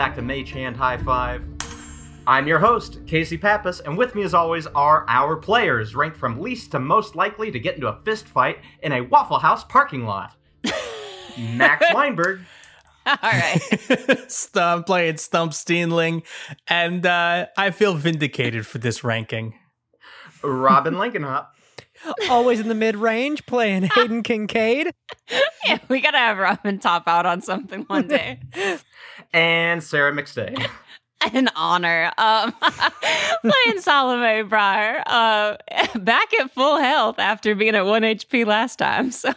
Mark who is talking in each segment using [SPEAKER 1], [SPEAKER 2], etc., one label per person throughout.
[SPEAKER 1] Welcome back to Mage Hand High Five. I'm your host, Casey Papas, and with me as always are our players, ranked from least to most likely to get into a fist fight in a Waffle House parking lot. Max Weinberg,
[SPEAKER 2] All right.
[SPEAKER 3] I'm playing Stuhmp Steenling, and uh, I feel vindicated for this ranking.
[SPEAKER 1] Robin Langenhop.
[SPEAKER 4] Always in the mid range, playing Hayden Kincaid.
[SPEAKER 2] yeah, we gotta have Robin top out on something one day.
[SPEAKER 1] And Sarah McStay.
[SPEAKER 2] An honor. Um, playing Salome Breyer, uh, back at full health after being at one HP last time. So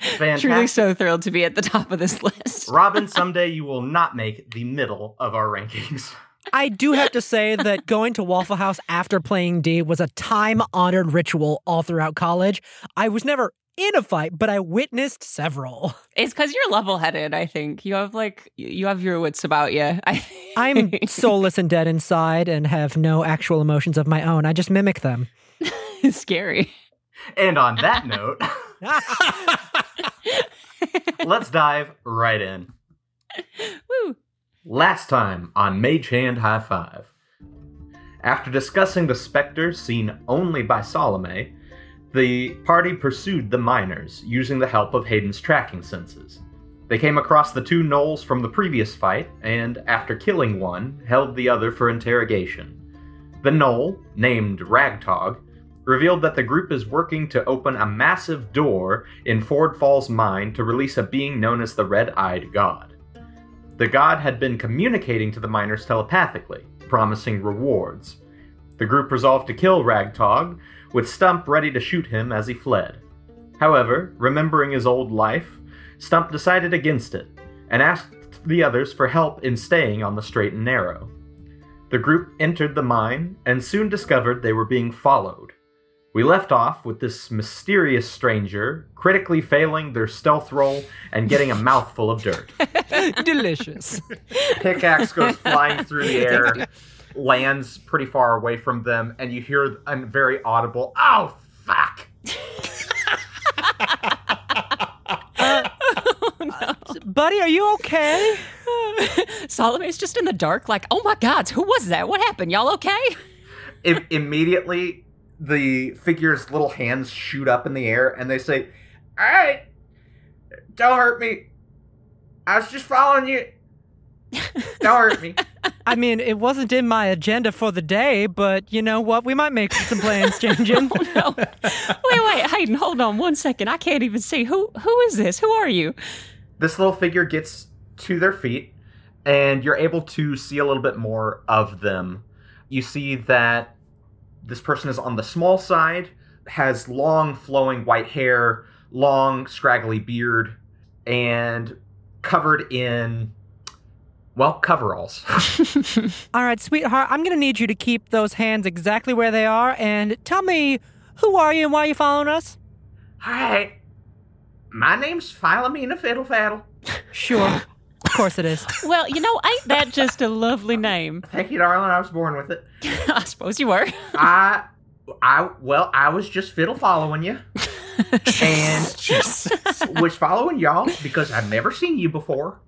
[SPEAKER 1] Fantastic.
[SPEAKER 2] truly so thrilled to be at the top of this list.
[SPEAKER 1] Robin, someday you will not make the middle of our rankings.
[SPEAKER 4] I do have to say that going to Waffle House after playing D was a time honored ritual all throughout college. I was never in a fight, but I witnessed several.
[SPEAKER 2] It's because you're level headed. I think you have like you have your wits about you. I
[SPEAKER 4] I'm soulless and dead inside and have no actual emotions of my own. I just mimic them.
[SPEAKER 2] it's scary.
[SPEAKER 1] And on that note, let's dive right in.
[SPEAKER 2] Woo.
[SPEAKER 1] Last time on Mage Hand High Five. After discussing the specter seen only by Salome, the party pursued the miners using the help of Hayden's tracking senses. They came across the two gnolls from the previous fight and, after killing one, held the other for interrogation. The gnoll, named Ragtog, revealed that the group is working to open a massive door in Ford Fall's mine to release a being known as the Red Eyed God. The god had been communicating to the miners telepathically, promising rewards. The group resolved to kill Ragtog, with Stuhmp ready to shoot him as he fled. However, remembering his old life, Stuhmp decided against it and asked the others for help in staying on the straight and narrow. The group entered the mine and soon discovered they were being followed. We left off with this mysterious stranger critically failing their stealth roll and getting a mouthful of dirt.
[SPEAKER 4] Delicious.
[SPEAKER 1] Pickaxe goes flying through the air, lands pretty far away from them, and you hear a very audible, oh, fuck!
[SPEAKER 4] Buddy, are you okay?
[SPEAKER 2] Salome's just in the dark, like, oh my god, who was that? What happened? Y'all okay?
[SPEAKER 1] I- immediately, the figure's little hands shoot up in the air, and they say, Alright, don't hurt me. I was just following you. Don't hurt me.
[SPEAKER 4] I mean, it wasn't in my agenda for the day, but you know what? We might make some plans changing.
[SPEAKER 2] Oh, no. Wait, wait, Hayden, hold on one second. I can't even see. Who who is this? Who are you?
[SPEAKER 1] this little figure gets to their feet and you're able to see a little bit more of them you see that this person is on the small side has long flowing white hair long scraggly beard and covered in well coveralls
[SPEAKER 4] All right, sweetheart, I'm going to need you to keep those hands exactly where they are and tell me who are you and why are you following us?
[SPEAKER 1] hi my name's philomena fiddle faddle
[SPEAKER 4] Sure. Of course it is.
[SPEAKER 2] well, you know, ain't that just a lovely name?
[SPEAKER 1] thank you darling i was born with it
[SPEAKER 2] I suppose you were.
[SPEAKER 1] i i well i was just fiddle following you and was following y'all because I've never seen you before.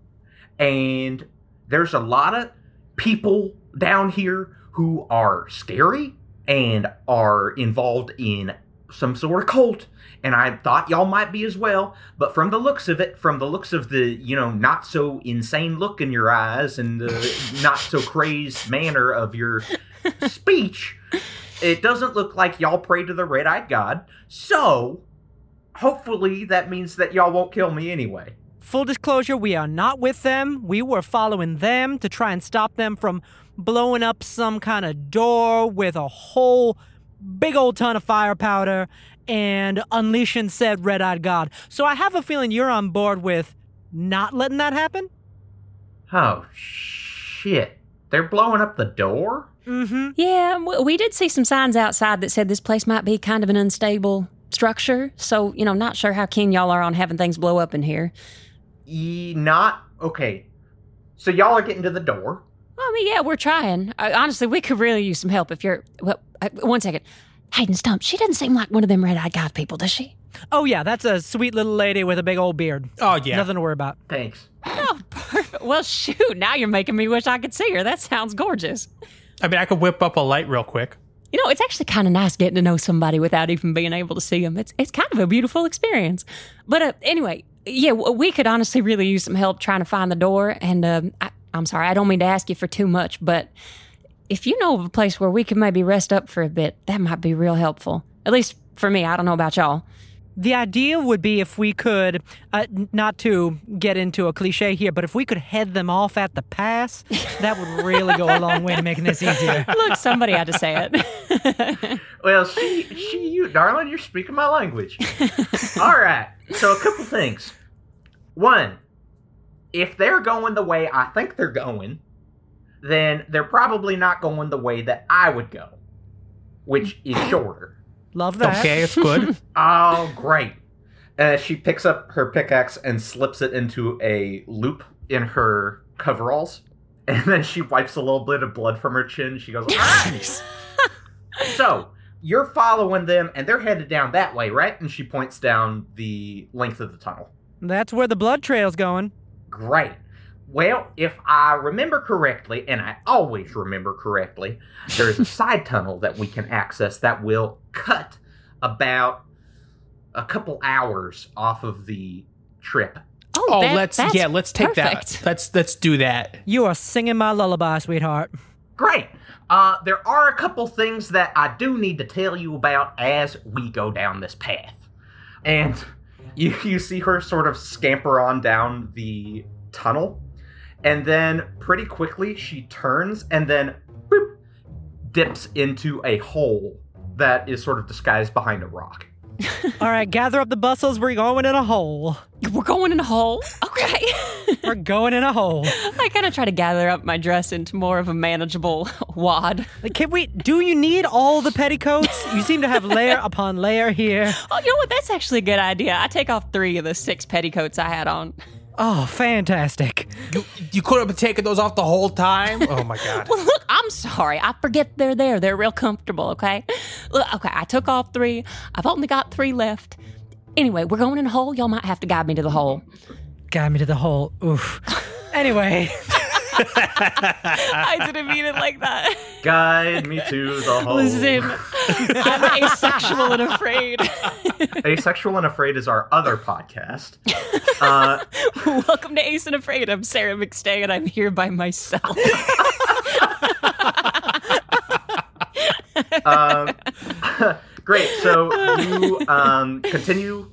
[SPEAKER 1] And there's a lot of people down here who are scary and are involved in some sort of cult. And I thought y'all might be as well. But from the looks of it, from the looks of the, you know, not so insane look in your eyes and the not so crazed manner of your speech, it doesn't look like y'all pray to the red eyed god. So hopefully that means that y'all won't kill me anyway.
[SPEAKER 4] Full disclosure, we are not with them. We were following them to try and stop them from blowing up some kind of door with a whole big old ton of fire powder and unleashing said red eyed god. So I have a feeling you're on board with not letting that happen?
[SPEAKER 1] Oh shit. They're blowing up the door?
[SPEAKER 4] Mm hmm.
[SPEAKER 2] Yeah, we did see some signs outside that said this place might be kind of an unstable structure. So, you know, not sure how keen y'all are on having things blow up in here.
[SPEAKER 1] Ye not okay. So y'all are getting to the door.
[SPEAKER 2] I mean, yeah, we're trying. Uh, honestly, we could really use some help if you're. Well, uh, one second. Hayden Stuhmp, she doesn't seem like one of them red eyed god people, does she?
[SPEAKER 4] Oh, yeah, that's a sweet little lady with a big old beard.
[SPEAKER 3] Oh yeah.
[SPEAKER 4] Nothing to worry about.
[SPEAKER 1] Thanks.
[SPEAKER 2] Oh, p- well, shoot, now you're making me wish I could see her. That sounds gorgeous.
[SPEAKER 3] I mean, I could whip up a light real quick.
[SPEAKER 2] You know, it's actually kind of nice getting to know somebody without even being able to see them. It's it's kind of a beautiful experience. But uh, anyway, yeah, we could honestly really use some help trying to find the door. And um, I, I'm sorry, I don't mean to ask you for too much, but if you know of a place where we could maybe rest up for a bit, that might be real helpful. At least for me. I don't know about y'all.
[SPEAKER 4] The idea would be if we could, uh, not to get into a cliche here, but if we could head them off at the pass, that would really go a long way to making this easier.
[SPEAKER 2] Look, somebody had to say it.
[SPEAKER 1] Well, she, she, you, darling, you're speaking my language. All right. So, a couple things. One, if they're going the way I think they're going, then they're probably not going the way that I would go, which is shorter.
[SPEAKER 4] Love that.
[SPEAKER 3] Okay, it's good.
[SPEAKER 1] Oh, great. Uh, she picks up her pickaxe and slips it into a loop in her coveralls. And then she wipes a little bit of blood from her chin. She goes, All right. so, you're following them, and they're headed down that way, right? And she points down the length of the tunnel.
[SPEAKER 4] That's where the blood trail's going.
[SPEAKER 1] Great. Well, if I remember correctly, and I always remember correctly, there is a side tunnel that we can access that will cut about a couple hours off of the trip.
[SPEAKER 2] Oh,
[SPEAKER 3] Oh,
[SPEAKER 2] that-
[SPEAKER 3] let's
[SPEAKER 2] that's
[SPEAKER 3] yeah, let's take
[SPEAKER 2] perfect.
[SPEAKER 3] that. Let's let's do that.
[SPEAKER 4] You are singing my lullaby, sweetheart.
[SPEAKER 1] Great. Uh, there are a couple things that I do need to tell you about as we go down this path. And you, you see her sort of scamper on down the tunnel. And then pretty quickly she turns and then boop, dips into a hole that is sort of disguised behind a rock.
[SPEAKER 4] All right, gather up the bustles. We're going in a hole.
[SPEAKER 2] We're going in a hole. Okay.
[SPEAKER 4] We're going in a hole.
[SPEAKER 2] I kind of try to gather up my dress into more of a manageable wad.
[SPEAKER 4] Like, can we? Do you need all the petticoats? You seem to have layer upon layer here.
[SPEAKER 2] Oh, you know what? That's actually a good idea. I take off three of the six petticoats I had on.
[SPEAKER 4] Oh, fantastic!
[SPEAKER 3] You you could have been taking those off the whole time. Oh my god.
[SPEAKER 2] Well, look, I'm sorry. I forget they're there. They're real comfortable, okay? Look, okay, I took off three. I've only got three left. Anyway, we're going in a hole. Y'all might have to guide me to the hole.
[SPEAKER 4] Got me to the hole. Oof. Anyway,
[SPEAKER 2] I didn't mean it like that.
[SPEAKER 1] Guide me to the hole.
[SPEAKER 2] Listen, I'm asexual and afraid.
[SPEAKER 1] Asexual and Afraid is our other podcast. Uh,
[SPEAKER 2] Welcome to Ace and Afraid. I'm Sarah McStay, and I'm here by myself.
[SPEAKER 1] um, great. So you um, continue.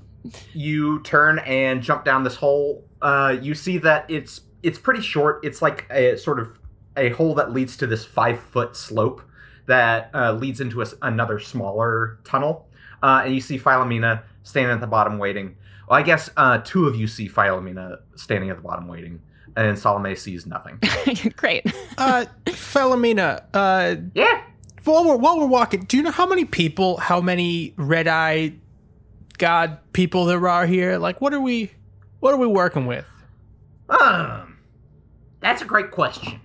[SPEAKER 1] You turn and jump down this hole. Uh, you see that it's it's pretty short. It's like a sort of a hole that leads to this five foot slope that uh, leads into a s another smaller tunnel. Uh, and you see Philomena standing at the bottom waiting. Well, I guess uh, two of you see Philomena standing at the bottom waiting, and Salome sees nothing.
[SPEAKER 2] Great.
[SPEAKER 3] Uh, Philomena, uh,
[SPEAKER 1] yeah.
[SPEAKER 3] while we're while we're walking, do you know how many people, how many red eye god people there are here? Like, what are we, what are we working with?
[SPEAKER 1] Um, that's a great question.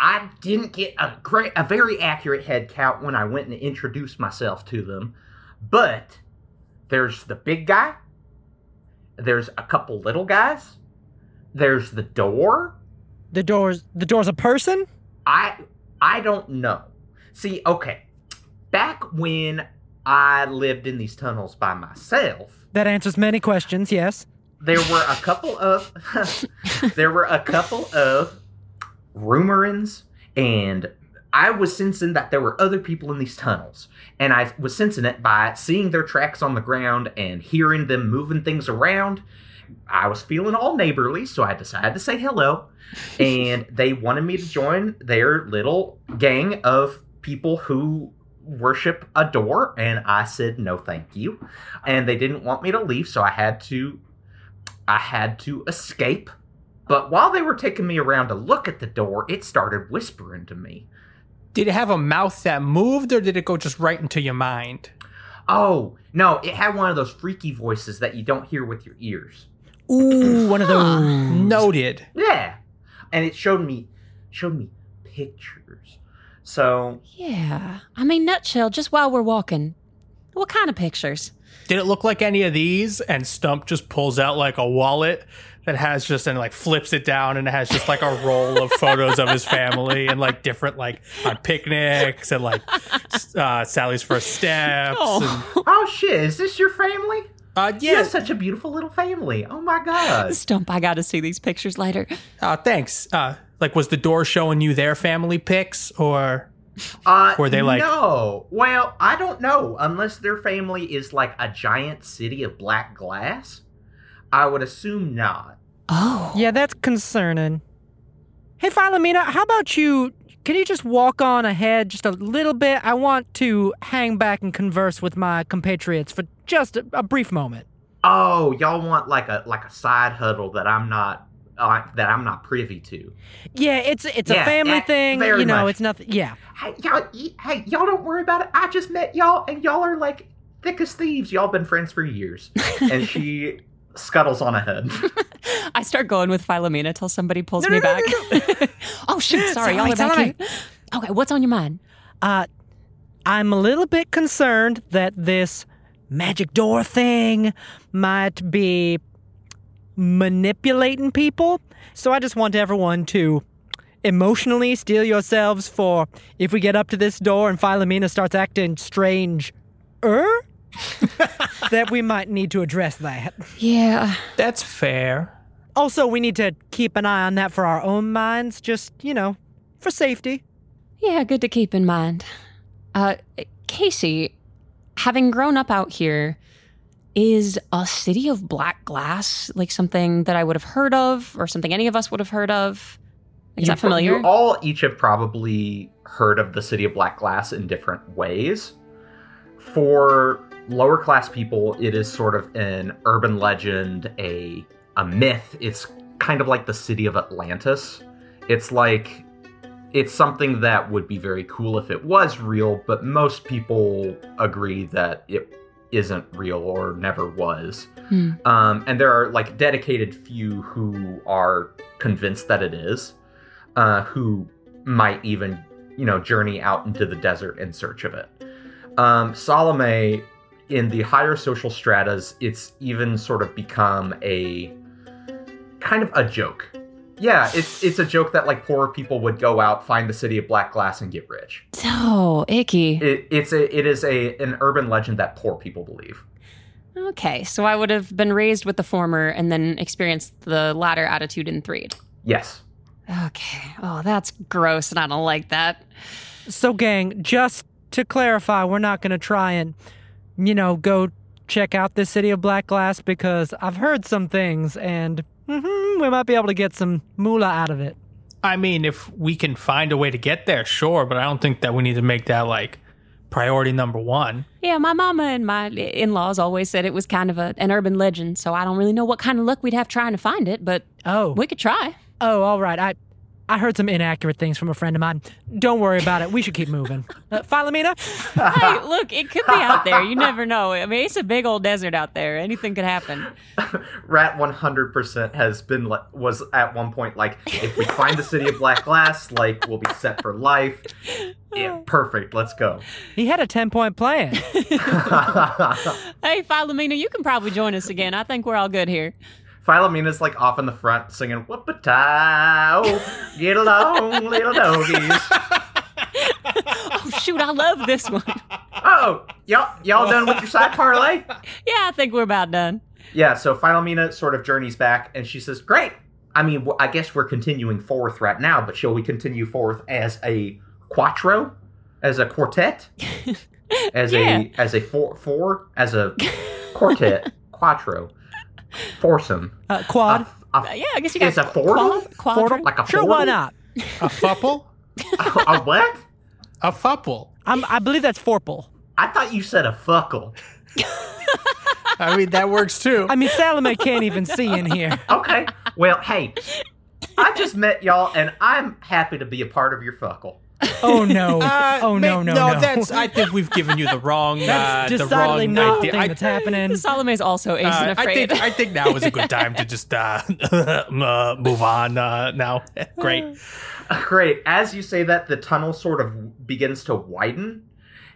[SPEAKER 1] I didn't get a great, a very accurate head count when I went and introduced myself to them, but there's the big guy. There's a couple little guys. There's the door.
[SPEAKER 4] the door's the door's a person.
[SPEAKER 1] I I don't know. See, okay, back when I lived in these tunnels by myself,
[SPEAKER 4] That answers many questions. Yes.
[SPEAKER 1] there were a couple of there were a couple of rumorings and I was sensing that there were other people in these tunnels and I was sensing it by seeing their tracks on the ground and hearing them moving things around. I was feeling all neighborly, so I decided to say hello and they wanted me to join their little gang of people who worship a door and I said no thank you and they didn't want me to leave so I had to I had to escape. But while they were taking me around to look at the door, it started whispering to me.
[SPEAKER 3] Did it have a mouth that moved, or did it go just right into your mind?
[SPEAKER 1] Oh, no, it had one of those freaky voices that you don't hear with your ears.
[SPEAKER 4] Ooh, one of those.
[SPEAKER 3] Noted.
[SPEAKER 1] Yeah. And it showed me showed me pictures. So,
[SPEAKER 2] Yeah. I mean, nutshell, just while we're walking, what kind of pictures?
[SPEAKER 3] Did it look like any of these? And Stuhmp just pulls out like a wallet that has just and like flips it down and it has just like a roll of photos of his family and like different like on picnics and like uh, Sally's first steps.
[SPEAKER 2] Oh.
[SPEAKER 3] And,
[SPEAKER 1] Oh shit, is this your family?
[SPEAKER 3] uh,
[SPEAKER 1] You have
[SPEAKER 3] yes.
[SPEAKER 1] such a beautiful little family. Oh my god.
[SPEAKER 2] Stuhmp, I got to see these pictures later.
[SPEAKER 3] Uh, thanks. Uh, like, was the door showing you their family pics or?
[SPEAKER 1] Uh,
[SPEAKER 3] Were they like-
[SPEAKER 1] No. Well, I don't know. Unless their family is like a giant city of black glass, I would assume not.
[SPEAKER 2] Oh.
[SPEAKER 4] Yeah, that's concerning. Hey, Philomena, how about you? Can you just walk on ahead just a little bit? I want to hang back and converse with my compatriots for just a, a brief moment.
[SPEAKER 1] Oh, y'all want like a like a side huddle that I'm not uh, that I'm not privy to.
[SPEAKER 4] Yeah, it's it's
[SPEAKER 1] Yeah,
[SPEAKER 4] a family
[SPEAKER 1] eh,
[SPEAKER 4] thing.
[SPEAKER 1] very
[SPEAKER 4] You know,
[SPEAKER 1] much.
[SPEAKER 4] it's nothing. Yeah.
[SPEAKER 1] Hey, y'all, hey, y'all don't worry about it. I just met y'all, and y'all are like thick as thieves. Y'all been friends for years. and she scuttles on ahead.
[SPEAKER 2] I start going with Philomena till somebody pulls
[SPEAKER 4] No,
[SPEAKER 2] me
[SPEAKER 4] no, no,
[SPEAKER 2] back. oh, shoot. Sorry. Y'all
[SPEAKER 4] Sorry,
[SPEAKER 2] are back here. Okay. What's on your mind?
[SPEAKER 4] Uh, I'm a little bit concerned that this magic door thing might be manipulating people. So I just want everyone to emotionally steel yourselves for if we get up to this door and Philomena starts acting strange, er, that we might need to address that.
[SPEAKER 2] Yeah.
[SPEAKER 3] That's fair.
[SPEAKER 4] Also, we need to keep an eye on that for our own minds, just, you know, for safety.
[SPEAKER 2] Yeah, good to keep in mind. Uh, Casey, having grown up out here, is a city of black glass like something that I would have heard of or something any of us would have heard of? Is
[SPEAKER 1] You
[SPEAKER 2] that familiar?
[SPEAKER 1] You all each have probably heard of the city of Black Glass in different ways. For lower class people, it is sort of an urban legend, a a myth. It's kind of like the city of Atlantis. It's like it's something that would be very cool if it was real, but most people agree that it isn't real or never was.
[SPEAKER 2] Hmm.
[SPEAKER 1] Um, and there are like dedicated few who are convinced that it is, uh, who might even, you know, journey out into the desert in search of it. Um, Salome, in the higher social stratas, it's even sort of become a kind of a joke. Yeah, it's it's a joke that like poor people would go out, find the city of black glass, and get rich.
[SPEAKER 2] Oh, icky.
[SPEAKER 1] It, it's a it is a an urban legend that poor people believe.
[SPEAKER 2] Okay, so I would have been raised with the former and then experienced the latter attitude in three.
[SPEAKER 1] Yes.
[SPEAKER 2] Okay. Oh, that's gross, and I don't like that.
[SPEAKER 4] So, gang, just to clarify, we're not going to try and, you know, go check out the city of black glass because I've heard some things and mhm, we might be able to get some moolah out of it.
[SPEAKER 3] I mean, if we can find a way to get there, sure, but I don't think that we need to make that like priority number one.
[SPEAKER 2] Yeah, my mama and my in laws always said it was kind of a, an urban legend, so I don't really know what kind of luck we'd have trying to find it, but
[SPEAKER 4] Oh,
[SPEAKER 2] we could try.
[SPEAKER 4] oh, all right. I, I heard some inaccurate things from a friend of mine. Don't worry about it. We should keep moving. Uh, Philomena?
[SPEAKER 2] hey, look, it could be out there. You never know. I mean, it's a big old desert out there. Anything could happen.
[SPEAKER 1] Rat 100% has been like was at one point like if we find the city of black glass like we'll be set for life. Yeah, perfect. Let's go.
[SPEAKER 4] He had a 10 point plan.
[SPEAKER 2] Hey, Philomena, you can probably join us again. I think we're all good here.
[SPEAKER 1] Philomena's like off in the front singing whoop a tie get along little doggies.
[SPEAKER 2] Oh, shoot, I love this one.
[SPEAKER 1] Oh, y'all y'all done with your side parlay?
[SPEAKER 2] Yeah, I think we're about done.
[SPEAKER 1] Yeah, so Philomena sort of journeys back and she says, "Great. I mean, I guess we're continuing forth right now, but shall we continue forth as a quattro, as a quartet, as
[SPEAKER 2] Yeah.
[SPEAKER 1] a as a four four as a quartet, quattro, foursome,
[SPEAKER 4] Uh, quad?
[SPEAKER 1] A-
[SPEAKER 2] Uh, yeah, I guess you got
[SPEAKER 1] It's a fordle?
[SPEAKER 2] quad- quadrant.
[SPEAKER 1] like a
[SPEAKER 4] Sure, why not?
[SPEAKER 3] A fupple?
[SPEAKER 1] a, a what?
[SPEAKER 3] a fupple.
[SPEAKER 4] I'm, I believe that's forple.
[SPEAKER 1] I thought you said a fuckle.
[SPEAKER 3] I mean, that works too.
[SPEAKER 4] I mean, Salome can't even see in here.
[SPEAKER 1] Okay. Well, hey, I just met y'all, and I'm happy to be a part of your fuckle.
[SPEAKER 4] Oh no!
[SPEAKER 3] Uh,
[SPEAKER 4] oh no!
[SPEAKER 3] ma-
[SPEAKER 4] No! No!
[SPEAKER 3] That's. I think we've given you the wrong.
[SPEAKER 4] That's
[SPEAKER 3] uh, the
[SPEAKER 4] decidedly
[SPEAKER 3] wrong
[SPEAKER 4] not the
[SPEAKER 3] idea.
[SPEAKER 4] thing
[SPEAKER 3] I,
[SPEAKER 4] that's happening.
[SPEAKER 2] Salome's also ace
[SPEAKER 3] uh,
[SPEAKER 2] and
[SPEAKER 3] I
[SPEAKER 2] afraid.
[SPEAKER 3] think. I think now is a good time to just uh, uh, move on. Uh, now, great.
[SPEAKER 1] Great. As you say that, the tunnel sort of begins to widen,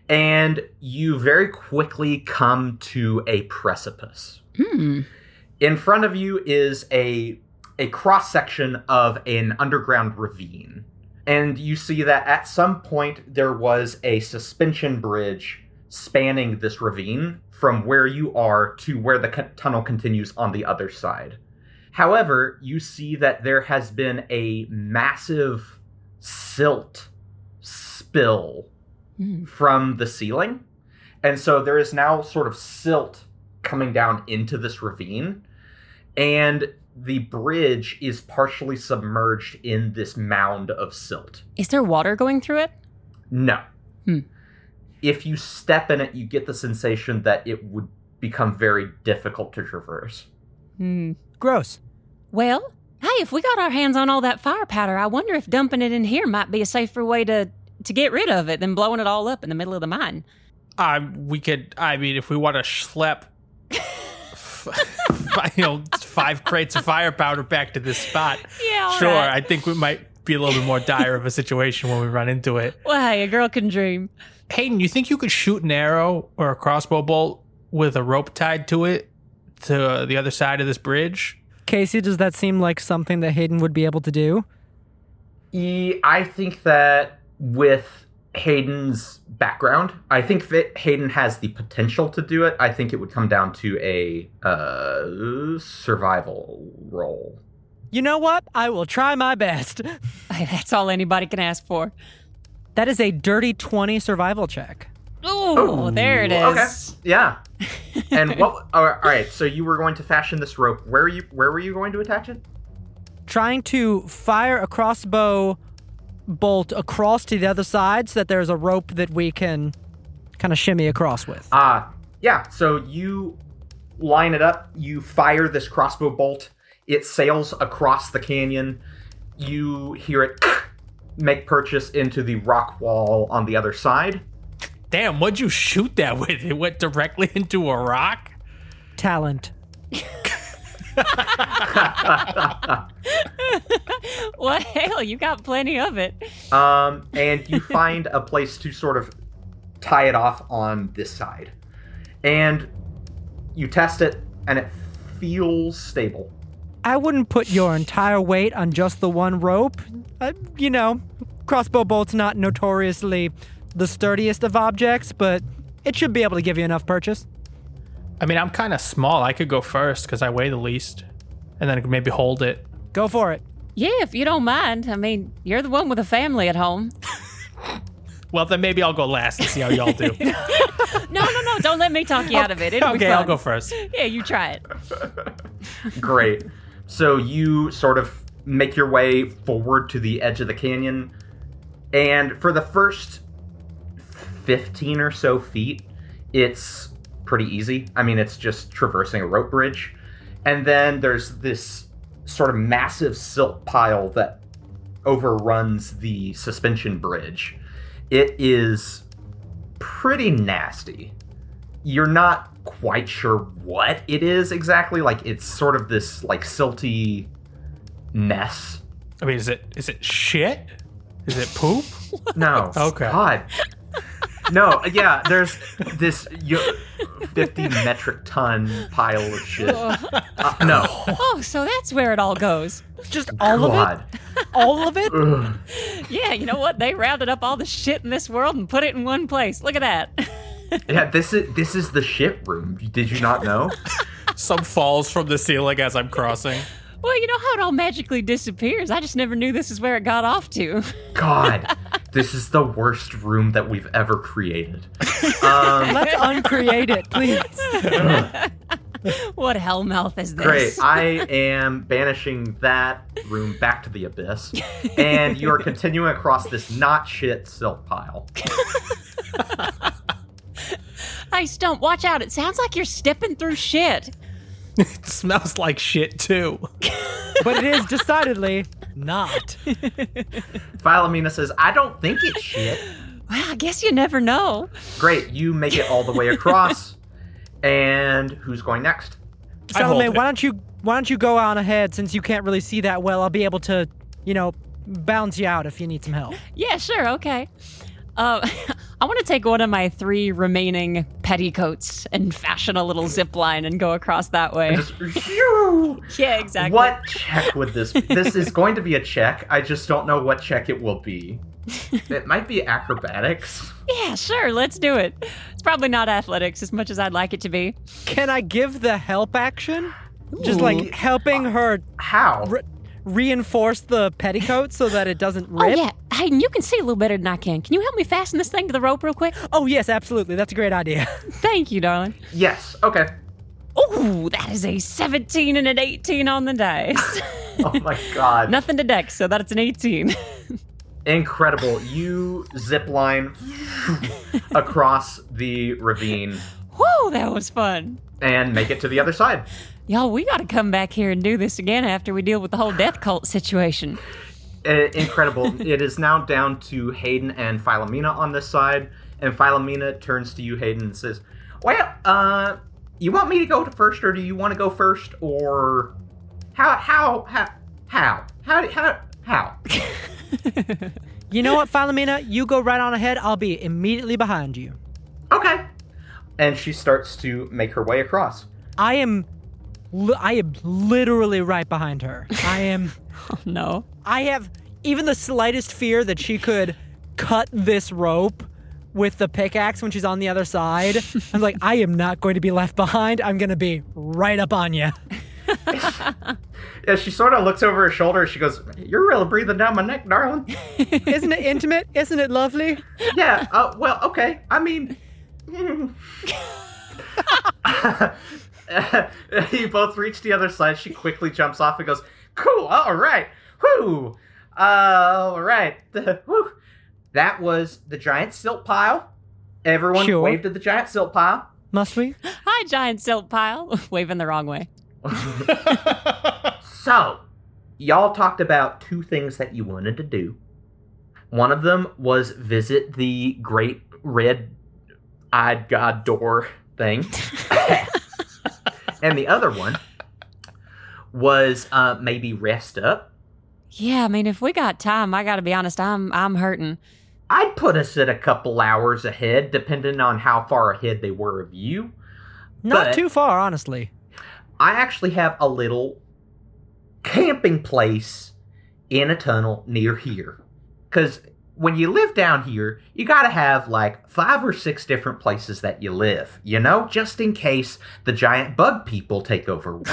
[SPEAKER 1] and you very quickly come to a precipice.
[SPEAKER 2] Hmm.
[SPEAKER 1] In front of you is a a cross section of an underground ravine. And you see that at some point there was a suspension bridge spanning this ravine from where you are to where the co- tunnel continues on the other side. However, you see that there has been a massive silt spill
[SPEAKER 2] Hmm.
[SPEAKER 1] from the ceiling. And so there is now sort of silt coming down into this ravine. And the bridge is partially submerged in this mound of silt.
[SPEAKER 2] Is there water going through it?
[SPEAKER 1] No.
[SPEAKER 2] Hmm.
[SPEAKER 1] If you step in it, you get the sensation that it would become very difficult to traverse.
[SPEAKER 2] Hmm.
[SPEAKER 4] Gross.
[SPEAKER 2] Well, hey, if we got our hands on all that fire powder, I wonder if dumping it in here might be a safer way to to get rid of it than blowing it all up in the middle of the mine.
[SPEAKER 3] Um, we could. I mean, if we want to schlep, f- you know, five crates of fire powder back to this spot.
[SPEAKER 2] Yeah, all
[SPEAKER 3] sure.
[SPEAKER 2] right.
[SPEAKER 3] I think we might be a little bit more dire of a situation when we run into it.
[SPEAKER 2] Well, hey, a girl can dream.
[SPEAKER 3] Hayden, you think you could shoot an arrow or a crossbow bolt with a rope tied to it to the other side of this bridge?
[SPEAKER 4] Casey, does that seem like something that Hayden would be able to do?
[SPEAKER 1] E- I think that with Hayden's background, I think that Hayden has the potential to do it. I think it would come down to a uh, survival roll.
[SPEAKER 4] You know what? I will try my best.
[SPEAKER 2] That's all anybody can ask for.
[SPEAKER 4] That is a dirty 20 survival check.
[SPEAKER 2] Oh, there it is.
[SPEAKER 1] Okay. Yeah. And what? All right, all right. So you were going to fashion this rope. Where are you? Where were you going to attach it?
[SPEAKER 4] Trying to fire a crossbow bolt across to the other side so that there's a rope that we can kind of shimmy across with.
[SPEAKER 1] Ah, yeah. So you line it up. You fire this crossbow bolt. It sails across the canyon. You hear it make purchase into the rock wall on the other side.
[SPEAKER 3] Damn, what'd you shoot that with? It went directly into a rock?
[SPEAKER 4] Talent.
[SPEAKER 2] Well, hell, you got plenty of it.
[SPEAKER 1] Um, and you find a place to sort of tie it off on this side. And you test it, and it feels stable.
[SPEAKER 4] I wouldn't put your entire weight on just the one rope. Uh, you know, crossbow bolt's not notoriously the sturdiest of objects, but it should be able to give you enough purchase.
[SPEAKER 3] I mean, I'm kind of small. I could go first because I weigh the least. And then I could maybe hold it.
[SPEAKER 4] Go for it.
[SPEAKER 2] Yeah, if you don't mind. I mean, you're the one with a family at home.
[SPEAKER 3] Well, then maybe I'll go last and see how y'all do.
[SPEAKER 2] No, no, no. Don't let me talk you out of it. It'll
[SPEAKER 3] okay,
[SPEAKER 2] fun.
[SPEAKER 3] I'll go first.
[SPEAKER 2] Yeah, you try it.
[SPEAKER 1] Great. So you sort of make your way forward to the edge of the canyon, and for the first 15 or so feet, it's pretty easy. I mean, it's just traversing a rope bridge. And then there's this sort of massive silt pile that overruns the suspension bridge. It is pretty nasty. You're not quite sure what it is exactly. Like it's sort of this like silty mess.
[SPEAKER 3] I mean, is it is it shit? Is it poop?
[SPEAKER 1] No.
[SPEAKER 3] Okay.
[SPEAKER 1] God. No, yeah, there's this you, 50 metric ton pile of shit. Uh, no.
[SPEAKER 2] Oh, so that's where it all goes.
[SPEAKER 4] Just all of it? All of it?
[SPEAKER 1] Ugh.
[SPEAKER 2] Yeah, you know what? They rounded up all the shit in this world and put it in one place. Look at that.
[SPEAKER 1] Yeah, this is this is the shit room. Did you not know?
[SPEAKER 3] Some falls from the ceiling as I'm crossing.
[SPEAKER 2] Well, you know how it all magically disappears. I just never knew this is where it got off to.
[SPEAKER 1] God, this is the worst room that we've ever created. Um,
[SPEAKER 4] Let's uncreate it, please.
[SPEAKER 2] what hellmouth is this?
[SPEAKER 1] Great. I am banishing that room back to the abyss, and you are continuing across this not shit silt pile.
[SPEAKER 2] Hey, Stuhmp, watch out. It sounds like you're stepping through shit.
[SPEAKER 3] It smells like shit too.
[SPEAKER 4] But it is decidedly not.
[SPEAKER 1] Philomena says, "I don't think it's shit."
[SPEAKER 2] Well, I guess you never know.
[SPEAKER 1] Great. You make it all the way across, and who's going next?
[SPEAKER 3] I
[SPEAKER 4] Salome, why don't you why don't you go on ahead since you can't really see that well? I'll be able to, you know, bounce you out if you need some help.
[SPEAKER 2] Yeah, sure, okay. Uh, I want to take one of my three remaining petticoats and fashion a little zip line and go across that way.
[SPEAKER 1] Just,
[SPEAKER 2] yeah, exactly.
[SPEAKER 1] What check would this be? This is going to be a check. I just don't know what check it will be. It might be acrobatics.
[SPEAKER 2] Yeah, sure. Let's do it. It's probably not athletics as much as I'd like it to be.
[SPEAKER 4] Can I give the help action? Just like helping her
[SPEAKER 1] How?
[SPEAKER 4] re- reinforce the petticoat so that it doesn't rip?
[SPEAKER 2] Oh
[SPEAKER 4] rip?
[SPEAKER 2] yeah, Hayden, you can see a little better than I can. Can you help me fasten this thing to the rope real quick?
[SPEAKER 4] Oh, yes, absolutely. That's a great idea.
[SPEAKER 2] Thank you, darling.
[SPEAKER 1] Yes. Okay.
[SPEAKER 2] Oh, that is a 17 and an 18 on the dice.
[SPEAKER 1] Oh my god.
[SPEAKER 2] Nothing to deck, so that's an 18.
[SPEAKER 1] Incredible. You zip line across the ravine
[SPEAKER 2] Whoa, that was fun.
[SPEAKER 1] and make it to the other side.
[SPEAKER 2] Y'all, we gotta come back here and do this again after we deal with the whole death cult situation.
[SPEAKER 1] Uh, incredible. it is now down to Hayden and Philomena on this side, and Philomena turns to you, Hayden, and says, "Well, uh, you want me to go to first, or do you want to go first, or how? How? How? How? How? How? How?
[SPEAKER 4] You know what, Philomena? You go right on ahead. I'll be immediately behind you.
[SPEAKER 1] Okay." And she starts to make her way across.
[SPEAKER 4] I am. I am literally right behind her. I am.
[SPEAKER 2] Oh, no.
[SPEAKER 4] I have even the slightest fear that she could cut this rope with the pickaxe when she's on the other side. I'm like, I am not going to be left behind. I'm going to be right up on you.
[SPEAKER 1] Yeah, she sort of looks over her shoulder. She goes, "You're really breathing down my neck, darling."
[SPEAKER 4] Isn't it intimate? Isn't it lovely?
[SPEAKER 1] yeah. Uh, well, okay. I mean, you both reach the other side. She quickly jumps off and goes, "Cool. All right. Whoo. Uh, all right. Whew. That was the giant silt pile. Everyone
[SPEAKER 4] Sure.
[SPEAKER 1] waved at the giant silt pile.
[SPEAKER 4] Must we?
[SPEAKER 2] Hi, giant silt pile. Waving the wrong way.
[SPEAKER 1] So, y'all talked about two things that you wanted to do. One of them was visit the great red eyed god door thing. and the other one was uh, maybe rest up.
[SPEAKER 2] Yeah, I mean, if we got time, I gotta be honest, I'm I'm hurting.
[SPEAKER 1] I'd put us at a couple hours ahead, depending on how far ahead they were of you.
[SPEAKER 4] Not
[SPEAKER 1] But-
[SPEAKER 4] too far, honestly.
[SPEAKER 1] I actually have a little camping place in a tunnel near here. Because when you live down here, you gotta have like five or six different places that you live, you know, just in case the giant bug people take over.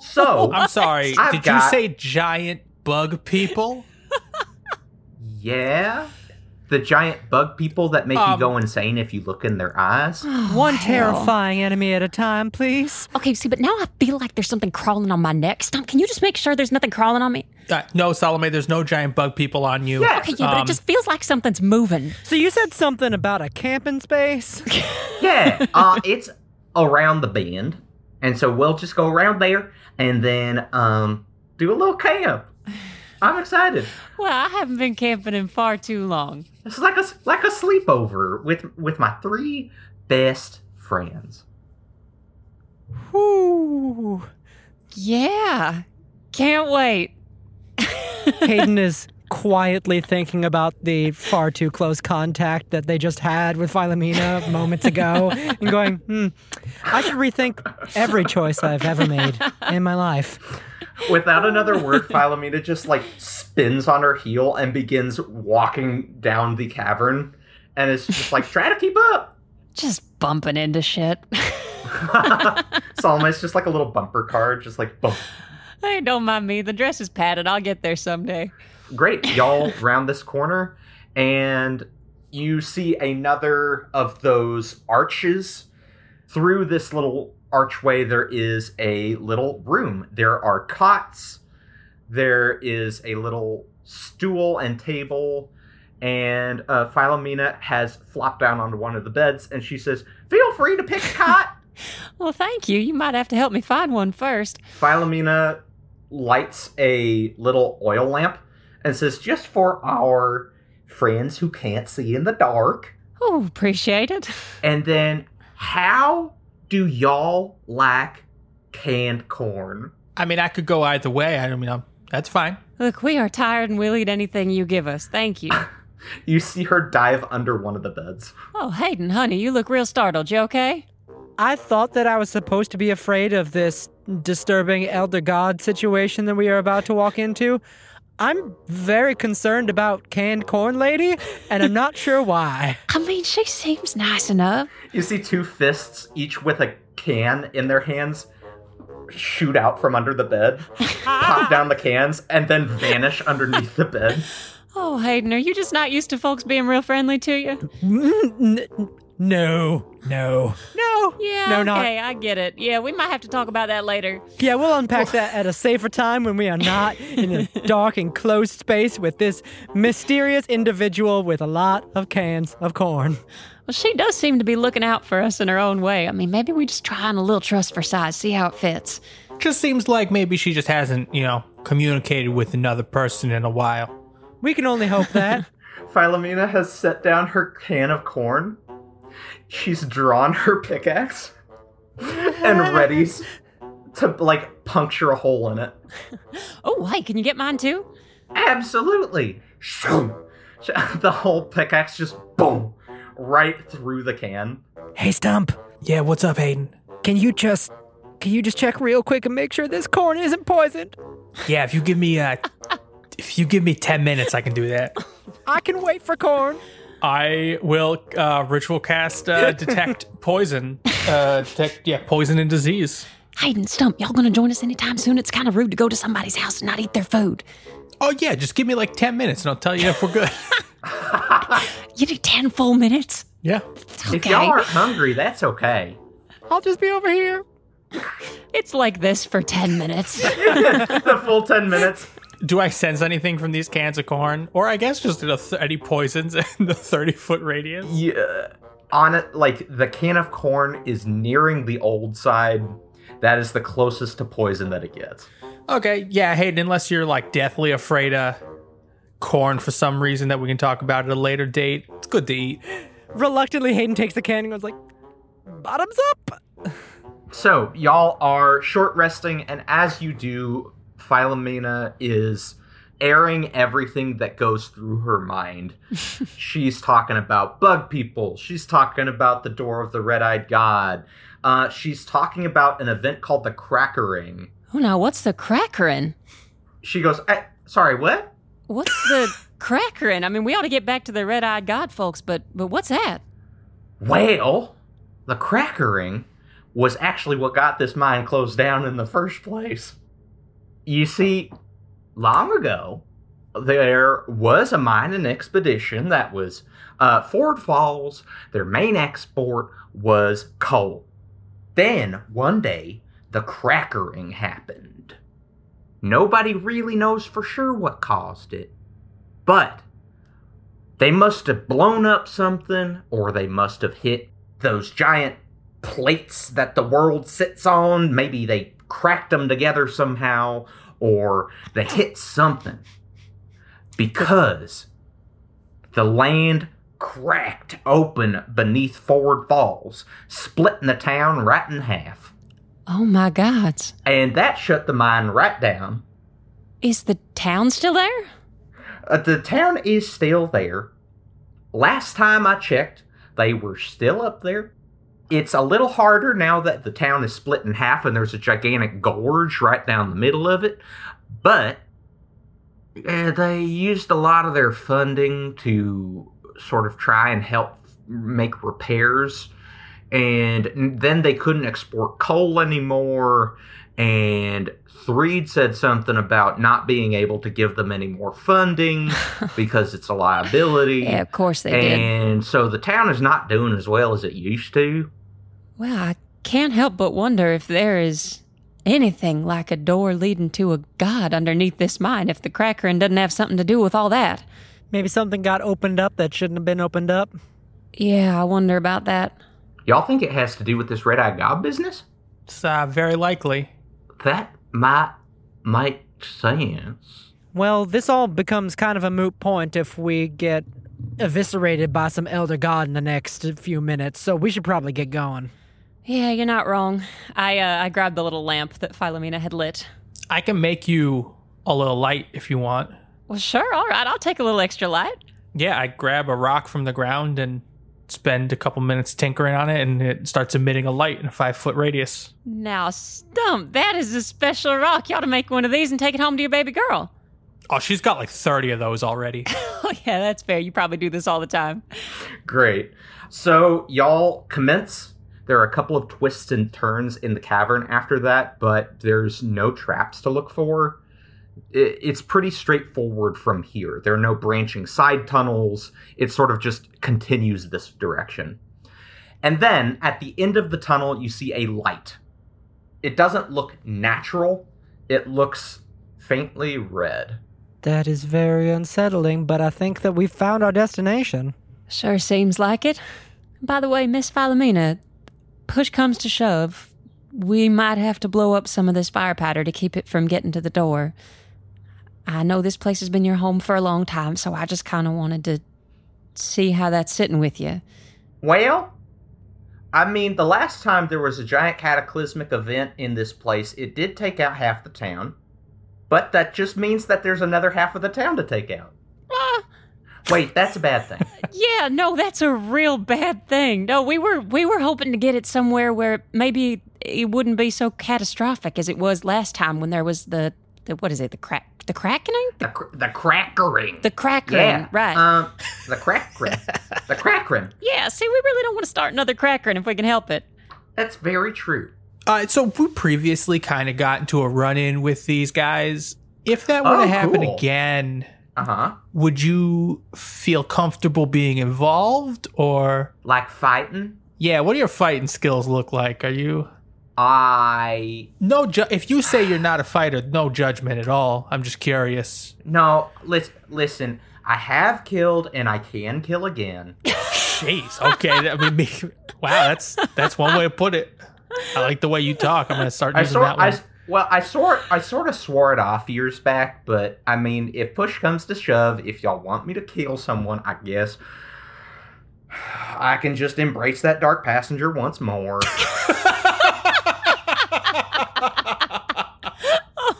[SPEAKER 1] So,
[SPEAKER 3] I'm sorry.
[SPEAKER 1] I've
[SPEAKER 3] did
[SPEAKER 1] got-
[SPEAKER 3] you say giant bug people?
[SPEAKER 1] yeah. The giant bug people that make you
[SPEAKER 3] Um,
[SPEAKER 1] go insane if you look in their eyes.
[SPEAKER 4] One
[SPEAKER 2] hell.
[SPEAKER 4] terrifying enemy at a time, please.
[SPEAKER 2] Okay, see, but now I feel like there's something crawling on my neck. Stuhmp, can you just make sure there's nothing crawling on me?
[SPEAKER 3] Uh, no, Salome, there's no giant bug people on you.
[SPEAKER 1] Yeah.
[SPEAKER 2] Okay, yeah, but
[SPEAKER 3] Um,
[SPEAKER 2] it just feels like something's moving.
[SPEAKER 4] So you said something about a camping space?
[SPEAKER 1] Yeah, uh, it's around the bend, and so we'll just go around there and then um do a little camp. I'm excited.
[SPEAKER 2] Well, I haven't been camping in far too long.
[SPEAKER 1] It's like a like a sleepover with with my three best friends.
[SPEAKER 4] Whoo.
[SPEAKER 2] Yeah, can't wait.
[SPEAKER 4] Hayden is quietly thinking about the far too close contact that they just had with Philomena moments ago and going, hmm, I should rethink every choice I've ever made in my life.
[SPEAKER 1] Without another word, Philomena just like spins on her heel and begins walking down the cavern, and it's just like try to keep up.
[SPEAKER 2] Just bumping into shit.
[SPEAKER 1] Salome's just like a little bumper car, just like bump.
[SPEAKER 2] hey, don't mind me. The dress is padded. I'll get there someday.
[SPEAKER 1] Great. Y'all round this corner and you see another of those arches. Through this little archway, there is a little room. There are cots, there is a little stool and table, and uh, Philomena has flopped down onto one of the beds and she says, Feel free to pick a cot.
[SPEAKER 2] Well, thank you. You might have to help me find one first.
[SPEAKER 1] Philomena lights a little oil lamp and says, Just for our friends who can't see in the dark.
[SPEAKER 2] Oh, appreciate it.
[SPEAKER 1] And then, how do y'all like canned corn?
[SPEAKER 3] I mean, I could go either way. I mean, I'm, that's fine.
[SPEAKER 2] Look, we are tired and we'll eat anything you give us. Thank you.
[SPEAKER 1] You see her dive under one of the beds.
[SPEAKER 2] Oh, Hayden, honey, you look real startled. You okay?
[SPEAKER 4] I thought that I was supposed to be afraid of this disturbing elder god situation that we are about to walk into. I'm very concerned about canned corn lady, and I'm not sure why.
[SPEAKER 2] I mean, she seems nice enough.
[SPEAKER 1] You see two fists, each with a can in their hands, shoot out from under the bed, pop down the cans, and then vanish underneath the bed.
[SPEAKER 2] Oh, Hayden, are you just not used to folks being real friendly to you?
[SPEAKER 4] No, no, no.
[SPEAKER 2] Yeah,
[SPEAKER 4] no, not.
[SPEAKER 2] okay, I get it. Yeah, we might have to talk about that later.
[SPEAKER 4] Yeah, we'll unpack that at a safer time when we are not in a dark enclosed space with this mysterious individual with a lot of cans of corn.
[SPEAKER 2] Well, she does seem to be looking out for us in her own way. I mean, maybe we just try on a little trust for size, see how it fits.
[SPEAKER 3] Just seems like maybe she just hasn't, you know, communicated with another person in a while.
[SPEAKER 4] We can only hope that.
[SPEAKER 1] Philomena has set down her can of corn. She's drawn her pickaxe and readies to like puncture a hole in it.
[SPEAKER 2] Oh, hey, can you get mine too?
[SPEAKER 1] Absolutely. Shoo. The whole pickaxe just boom right through the can.
[SPEAKER 4] hey, Stuhmp,
[SPEAKER 3] Yeah, what's up, Hayden?
[SPEAKER 4] can you just can you just check real quick and make sure this corn isn't poisoned?
[SPEAKER 3] Yeah, if you give me uh if you give me 10 minutes, I can do that.
[SPEAKER 4] I can wait for corn.
[SPEAKER 3] I will uh ritual cast uh detect poison. Uh detect yeah, poison and disease.
[SPEAKER 2] Hayden, Stuhmp, y'all gonna join us anytime soon? It's kind of rude to go to somebody's house and not eat their food.
[SPEAKER 3] Oh yeah, just give me like 10 minutes and I'll tell you if we're good.
[SPEAKER 2] You need 10 full minutes?
[SPEAKER 3] yeah.
[SPEAKER 1] If y'all aren't hungry, that's okay.
[SPEAKER 4] I'll just be over here.
[SPEAKER 2] It's like this for 10 minutes.
[SPEAKER 1] the full 10 minutes.
[SPEAKER 3] Do I sense anything from these cans of corn? Or I guess just the th- any poisons in the 30 foot radius?
[SPEAKER 1] Yeah. On it, like the can of corn is nearing the old side. That is the closest to poison that it gets.
[SPEAKER 3] Okay, yeah, Hayden, unless you're like deathly afraid of corn for some reason that we can talk about at a later date, it's good to eat.
[SPEAKER 4] Reluctantly, Hayden takes the can and goes like, "Bottoms up."
[SPEAKER 1] So, y'all are short resting, and as you do, Philomena is airing everything that goes through her mind. She's talking about bug people. She's talking about the door of the red eyed god. Uh, she's talking about an event called the Crackering.
[SPEAKER 2] oh, now what's the Crackering?
[SPEAKER 1] She goes, eh, Sorry, what?
[SPEAKER 2] What's the Crackering? I mean, we ought to get back to the red eyed god folks, but but what's that?
[SPEAKER 1] Well, the Crackering was actually what got this mine closed down in the first place. You see, long ago, there was a mining expedition that was uh, Ford Falls. Their main export was coal. Then, one day, the Crackering happened. Nobody really knows for sure what caused it, but they must have blown up something, or they must have hit those giant plates that the world sits on. Maybe they cracked them together somehow, or they hit something. Because the land cracked open beneath Ford Falls, splitting the town right in half.
[SPEAKER 2] Oh my gods.
[SPEAKER 1] And that shut the mine right down.
[SPEAKER 2] Is the town still there?
[SPEAKER 1] Uh, the town is still there. Last time I checked, they were still up there. It's a little harder now that the town is split in half and there's a gigantic gorge right down the middle of it. But uh, they used a lot of their funding to sort of try and help make repairs. And then they couldn't export coal anymore. And Threed said something about not being able to give them any more funding because it's a liability.
[SPEAKER 2] Yeah, of course they did.
[SPEAKER 1] and so the town is not doing as well as it used to.
[SPEAKER 2] Well, I can't help but wonder if there is anything like a door leading to a god underneath this mine if the crackerin' doesn't have something to do with all that.
[SPEAKER 4] Maybe something got opened up that shouldn't have been opened up.
[SPEAKER 2] Yeah, I wonder about that.
[SPEAKER 1] Y'all think it has to do with this red eye god business?
[SPEAKER 3] It's uh, very likely.
[SPEAKER 1] That might make sense.
[SPEAKER 4] Well, this all becomes kind of a moot point if we get eviscerated by some elder god in the next few minutes. So we should probably get going.
[SPEAKER 2] Yeah, you're not wrong. I uh, I grabbed the little lamp that Philomena had lit.
[SPEAKER 3] I can make you a little light if you want.
[SPEAKER 2] Well, sure, all right. I'll take a little extra light.
[SPEAKER 3] Yeah, I grab a rock from the ground and spend a couple minutes tinkering on it, and it starts emitting a light in a five foot radius.
[SPEAKER 2] Now, Stuhmp, that is a special rock. You ought to make one of these and take it home to your baby girl.
[SPEAKER 3] Oh, she's got like 30 of those already.
[SPEAKER 2] Oh, yeah, that's fair. You probably do this all the time.
[SPEAKER 1] Great. So y'all commence. There are a couple of twists and turns in the cavern after that, but there's no traps to look for. It's pretty straightforward from here. There are no branching side tunnels. It sort of just continues this direction. And then at the end of the tunnel, you see a light. It doesn't look natural, it looks faintly red.
[SPEAKER 4] That is very unsettling, but I think that we've found our destination.
[SPEAKER 2] Sure seems like it. By the way, Miss Philomena, push comes to shove, we might have to blow up some of this fire powder to keep it from getting to the door. I know this place has been your home for a long time, so I just kind of wanted to see how that's sitting with you.
[SPEAKER 1] Well, I mean, the last time there was a giant cataclysmic event in this place, it did take out half the town. But that just means that there's another half of the town to take out. Wait, that's a bad thing.
[SPEAKER 2] yeah, no, that's a real bad thing. No, we were we were hoping to get it somewhere where maybe it wouldn't be so catastrophic as it was last time when there was the, the what is it, the crack the crackening?
[SPEAKER 1] The, cr- the crackering.
[SPEAKER 2] The crackering,
[SPEAKER 1] yeah,
[SPEAKER 2] right.
[SPEAKER 1] Um, the crackering. the crackering.
[SPEAKER 2] Yeah, see, we really don't want to start another crackering if we can help it.
[SPEAKER 1] That's very true.
[SPEAKER 3] Uh, so we previously kind of got into a run in with these guys. If that were
[SPEAKER 1] Oh,
[SPEAKER 3] to happen
[SPEAKER 1] cool.
[SPEAKER 3] again,
[SPEAKER 1] Uh huh.
[SPEAKER 3] would you feel comfortable being involved or
[SPEAKER 1] Like fighting.
[SPEAKER 3] yeah what do your fighting skills look like are you
[SPEAKER 1] I
[SPEAKER 3] no ju- if you say you're not a fighter no judgment at all i'm just curious
[SPEAKER 1] no. Listen, listen. I have killed and I can kill again.
[SPEAKER 3] jeez okay i mean me, wow that's that's one way to put it i like the way you talk i'm gonna start
[SPEAKER 1] I
[SPEAKER 3] using
[SPEAKER 1] sort,
[SPEAKER 3] that one
[SPEAKER 1] I, well, I sort, I sort of swore it off years back, but I mean, if push comes to shove, if y'all want me to kill someone, I guess I can just embrace that dark passenger once more.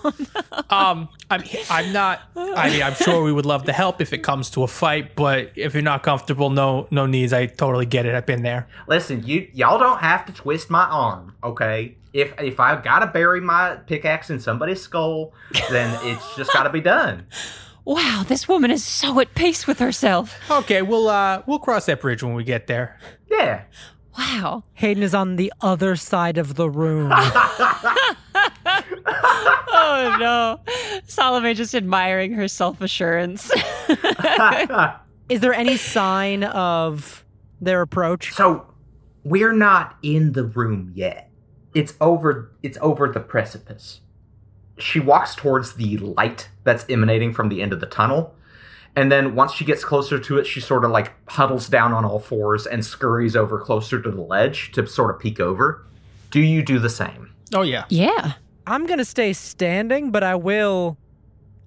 [SPEAKER 3] um i'm i'm not i mean i'm sure we would love to help if it comes to a fight but if you're not comfortable no no needs i totally get it i've been there
[SPEAKER 1] Listen, you y'all don't have to twist my arm, okay? If if I gotta bury my pickaxe in somebody's skull, then it's just gotta be done.
[SPEAKER 2] Wow, this woman is so at peace with herself.
[SPEAKER 3] okay we'll uh we'll cross that bridge when we get there
[SPEAKER 1] Yeah.
[SPEAKER 2] Wow.
[SPEAKER 4] Hayden is on the other side of the room.
[SPEAKER 2] Oh no. Salome just admiring her self assurance.
[SPEAKER 4] is there any sign of their approach?
[SPEAKER 1] So we're not in the room yet. It's over it's over the precipice. She walks towards the light that's emanating from the end of the tunnel. And then once she gets closer to it, she sort of like huddles down on all fours and scurries over closer to the ledge to sort of peek over. Do you do the same?
[SPEAKER 3] oh yeah
[SPEAKER 2] yeah.
[SPEAKER 4] I'm gonna stay standing, but I will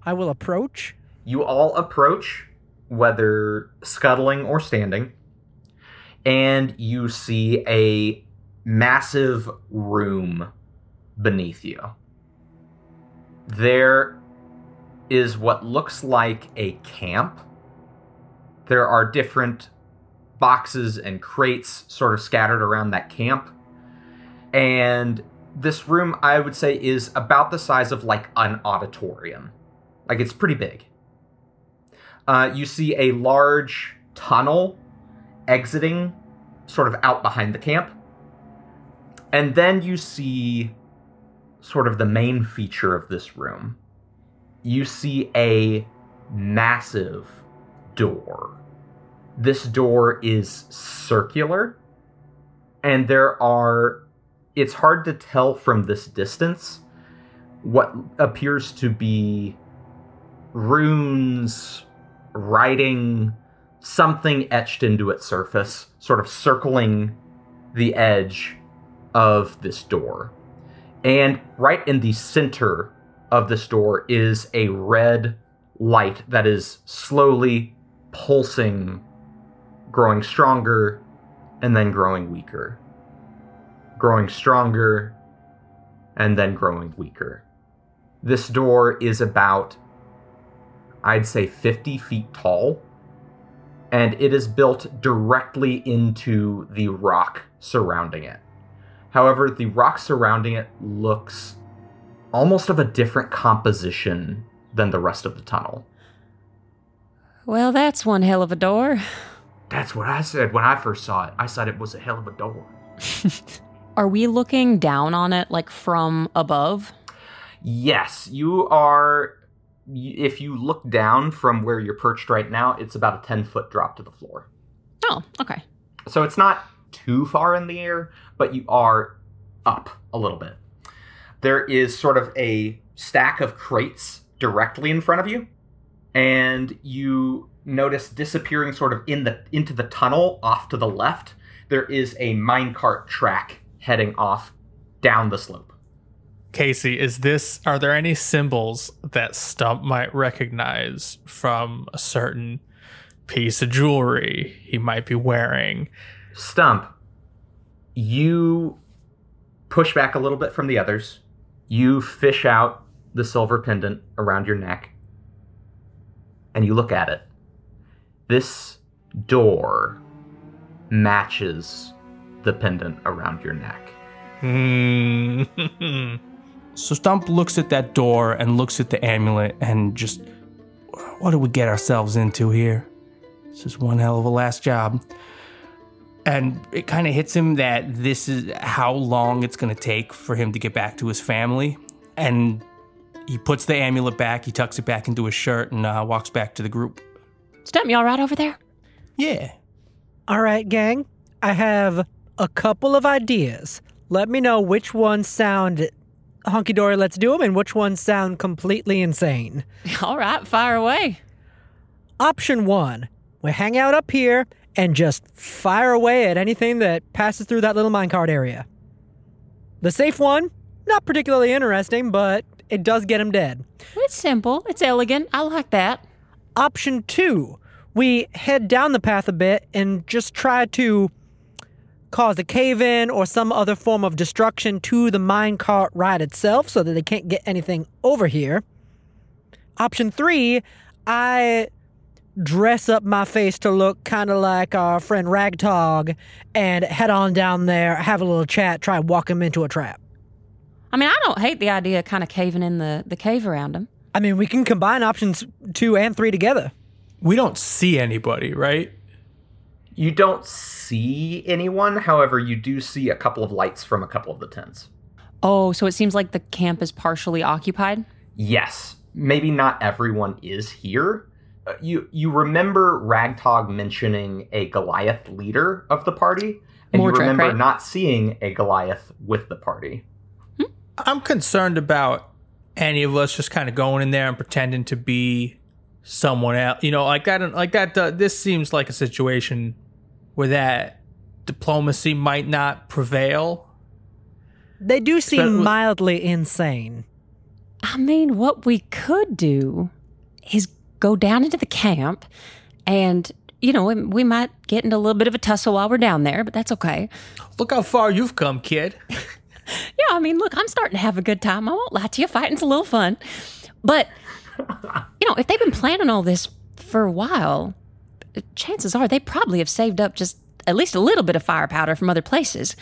[SPEAKER 4] I will approach.
[SPEAKER 1] You all approach, whether scuttling or standing, and you see a massive room beneath you. There is what looks like a camp. There are different boxes and crates sort of scattered around that camp. And this room, I would say, is about the size of like an auditorium. Like it's pretty big. Uh, you see a large tunnel exiting sort of out behind the camp. And then you see sort of the main feature of this room. You see a massive door. This door is circular, and there are. It's hard to tell from this distance what appears to be runes, writing, something etched into its surface, sort of circling the edge of this door. And right in the center of this door is a red light that is slowly pulsing, growing stronger, and then growing weaker. Growing stronger, and then growing weaker. This door is about, I'd say, 50 feet tall and it is built directly into the rock surrounding it. However, the rock surrounding it looks almost of a different composition than the rest of the tunnel.
[SPEAKER 2] Well, that's one hell of a door.
[SPEAKER 1] That's what I said when I first saw it. I said it was a hell of a door.
[SPEAKER 2] Are we looking down on it like from above?
[SPEAKER 1] Yes, you are. If you look down from where you're perched right now, it's about a 10 foot drop to the floor.
[SPEAKER 2] Oh, okay.
[SPEAKER 1] So it's not too far in the air, but you are up a little bit. There is sort of a stack of crates directly in front of you, and you notice disappearing sort of in the into the tunnel off to the left. There is a minecart track heading off down the slope.
[SPEAKER 3] Casey, is this are there any symbols that Stuhmp might recognize from a certain piece of jewelry he might be wearing?
[SPEAKER 1] Stuhmp, you push back a little bit from the others. You fish out the silver pendant around your neck, and you look at it. This door matches the pendant around your neck.
[SPEAKER 3] Hmm.
[SPEAKER 5] So Stuhmp looks at that door and looks at the amulet and just, what did we get ourselves into here? This is one hell of a last job. And it kind of hits him that this is how long it's going to take for him to get back to his family. And he puts the amulet back, he tucks it back into his shirt, and uh, walks back to the group.
[SPEAKER 2] Stuhmp, you all right over there?
[SPEAKER 5] Yeah.
[SPEAKER 4] All right, gang. I have a couple of ideas. Let me know which ones sound hunky dory, let's do them, and which ones sound completely insane.
[SPEAKER 2] All right, fire away.
[SPEAKER 4] Option one we hang out up here and just fire away at anything that passes through that little minecart area. The safe one, not particularly interesting, but it does get him dead.
[SPEAKER 2] It's simple. It's elegant. I like that.
[SPEAKER 4] Option two, we head down the path a bit and just try to cause a cave in or some other form of destruction to the minecart ride itself so that they can't get anything over here. Option three, I dress up my face to look kind of like our friend Ragtog and head on down there, have a little chat, try and walk him into a trap.
[SPEAKER 2] I mean, I don't hate the idea of kind of caving in the, the cave around him.
[SPEAKER 4] I mean, we can combine options two and three together.
[SPEAKER 3] We don't see anybody, right?
[SPEAKER 1] You don't see anyone, however, you do see a couple of lights from a couple of the tents.
[SPEAKER 2] Oh, so it seems like the camp is partially occupied?
[SPEAKER 1] Yes, maybe not everyone is here. Uh, you you remember Ragtog mentioning a Goliath leader of the party, and you
[SPEAKER 2] Mordred,
[SPEAKER 1] remember
[SPEAKER 2] right?
[SPEAKER 1] not seeing a Goliath with the party.
[SPEAKER 3] I'm concerned about any of us just kind of going in there and pretending to be someone else. You know, like that. Like that. Uh, this seems like a situation where that diplomacy might not prevail.
[SPEAKER 4] They do seem
[SPEAKER 3] Spe-
[SPEAKER 4] mildly insane.
[SPEAKER 2] I mean, what we could do is go down into the camp and, you know, we, might get into a little bit of a tussle while we're down there, but that's okay.
[SPEAKER 3] Look how far you've come, kid.
[SPEAKER 2] Yeah, I mean, look, I'm starting to have a good time. I won't lie to you. Fighting's a little fun. But, you know, if they've been planning all this for a while, chances are they probably have saved up just at least a little bit of fire powder from other places.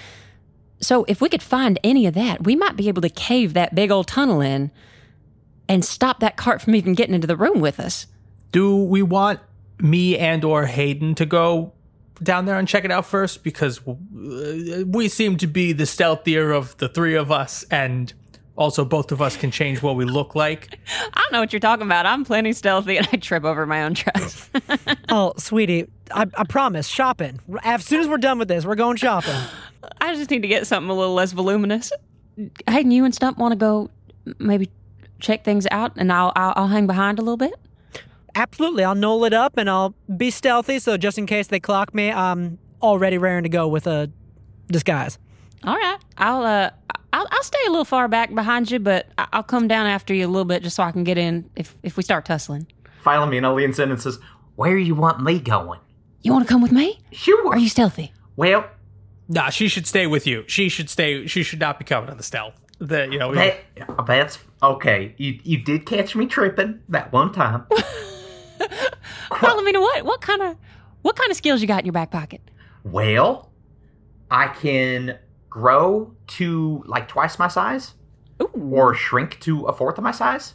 [SPEAKER 2] So if we could find any of that, we might be able to cave that big old tunnel in and stop that cart from even getting into the room with us.
[SPEAKER 3] Do we want me and or Hayden to go down there and check it out first? Because uh, we seem to be the stealthier of the three of us, and also both of us can change what we look like.
[SPEAKER 2] I don't know what you're talking about. I'm plenty stealthy and I trip over my own trust.
[SPEAKER 4] Oh, sweetie, I, I promise, shopping. As soon as we're done with this, we're going shopping.
[SPEAKER 2] I just need to get something a little less voluminous. Hayden, you and Stuhmp want to go maybe check things out, and I'll, I'll I'll hang behind a little bit.
[SPEAKER 4] Absolutely, I'll gnoll it up and I'll be stealthy, so just in case they clock me, I'm already raring to go with a disguise.
[SPEAKER 2] All right, I'll uh I'll, I'll stay a little far back behind you, but I- I'll come down after you a little bit just so I can get in if if we start tussling.
[SPEAKER 1] Philomena leans in and says, Where you want me going?
[SPEAKER 2] You want to come with me?
[SPEAKER 1] Sure.
[SPEAKER 2] Are you stealthy?
[SPEAKER 1] well,
[SPEAKER 3] Nah, she should stay with you. She should stay. She should not be coming on the stealth. The you know. we-
[SPEAKER 1] that, that's okay. You, you did catch me tripping that one time.
[SPEAKER 2] Well, I mean, what what kind of What kind of skills you got in your back pocket?
[SPEAKER 1] Well, I can grow to like twice my size
[SPEAKER 2] Ooh.
[SPEAKER 1] or shrink to a fourth of my size.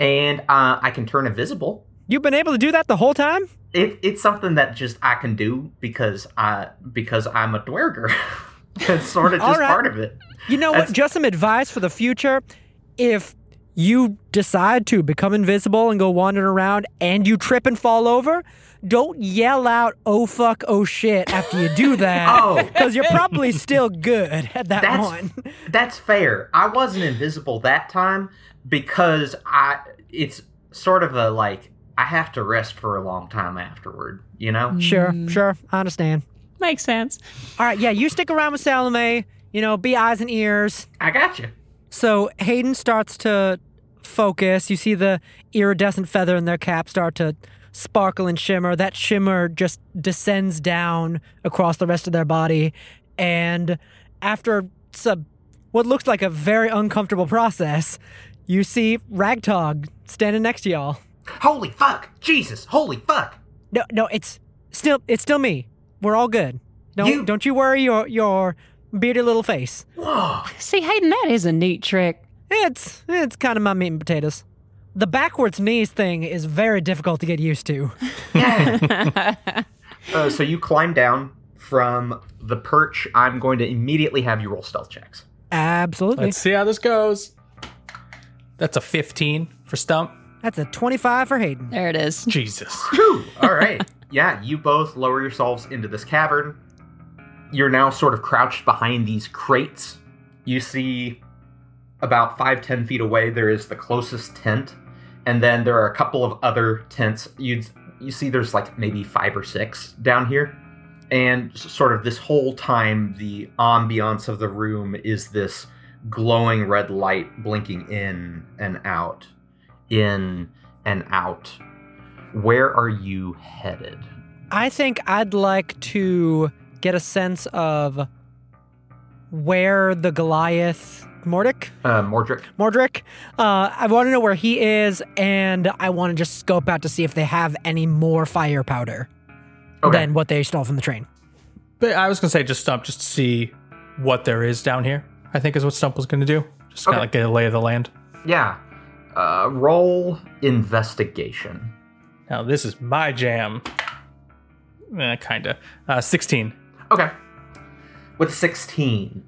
[SPEAKER 1] And uh, I can turn invisible.
[SPEAKER 4] You've been able to do that the whole time?
[SPEAKER 1] It, it's something that just I can do because I because I'm a duergar. it's sort of just
[SPEAKER 4] right.
[SPEAKER 1] part of it.
[SPEAKER 4] You know what? Just some advice for the future. If you decide to become invisible and go wandering around and you trip and fall over, don't yell out, oh fuck, oh shit, after you do that.
[SPEAKER 1] Oh.
[SPEAKER 4] Because you're probably still good at that
[SPEAKER 1] That's
[SPEAKER 4] one.
[SPEAKER 1] that's fair. I wasn't invisible that time because I it's sort of a like I have to rest for a long time afterward, you know?
[SPEAKER 4] Sure,
[SPEAKER 2] Mm,
[SPEAKER 4] sure. I understand.
[SPEAKER 2] Makes sense.
[SPEAKER 4] All right, yeah, you stick around with Salome, you know, be eyes and ears.
[SPEAKER 1] I got you.
[SPEAKER 4] So Hayden starts to focus. You see the iridescent feather in their cap start to sparkle and shimmer. That shimmer just descends down across the rest of their body. And after some, what looks like a very uncomfortable process, you see Ragtog standing next to y'all.
[SPEAKER 1] Holy fuck! Jesus! Holy fuck!
[SPEAKER 4] No, no, it's still it's still me. We're all good. Don't
[SPEAKER 1] You-
[SPEAKER 4] don't you worry your your bearded little face.
[SPEAKER 1] Whoa!
[SPEAKER 2] See, Hayden, that is a neat trick.
[SPEAKER 4] It's it's kind of my meat and potatoes. The backwards knees thing is very difficult to get used to.
[SPEAKER 1] Uh, so you climb down from the perch. I'm going to immediately have you roll stealth checks.
[SPEAKER 4] Absolutely.
[SPEAKER 3] Let's see how this goes. That's a 15 for Stuhmp.
[SPEAKER 4] That's a 25 for Hayden.
[SPEAKER 2] There it is.
[SPEAKER 3] Jesus.
[SPEAKER 1] Whew. All right. yeah, you both lower yourselves into this cavern. You're now sort of crouched behind these crates. You see about five, ten feet away, there is the closest tent. And then there are a couple of other tents. You'd you see there's like maybe five or six down here. And sort of this whole time, the ambiance of the room is this glowing red light blinking in and out, in and out. Where are you headed?
[SPEAKER 4] I think I'd like to get a sense of where the Goliath Mordic
[SPEAKER 1] Uh, Mordric.
[SPEAKER 4] Mordric. Uh, I want to know where he is, and I want to just scope out to see if they have any more fire powder
[SPEAKER 1] Okay.
[SPEAKER 4] than what they stole from the train.
[SPEAKER 3] But I was going to say just Stuhmp, just to see what there is down here. I think is what Stuhmp was going to do. Just kind of
[SPEAKER 1] Okay.
[SPEAKER 3] like get a lay of the land.
[SPEAKER 1] Yeah. Uh, roll investigation.
[SPEAKER 3] Now, this is my jam. Eh, kind of. Uh, 16.
[SPEAKER 1] Okay. With 16,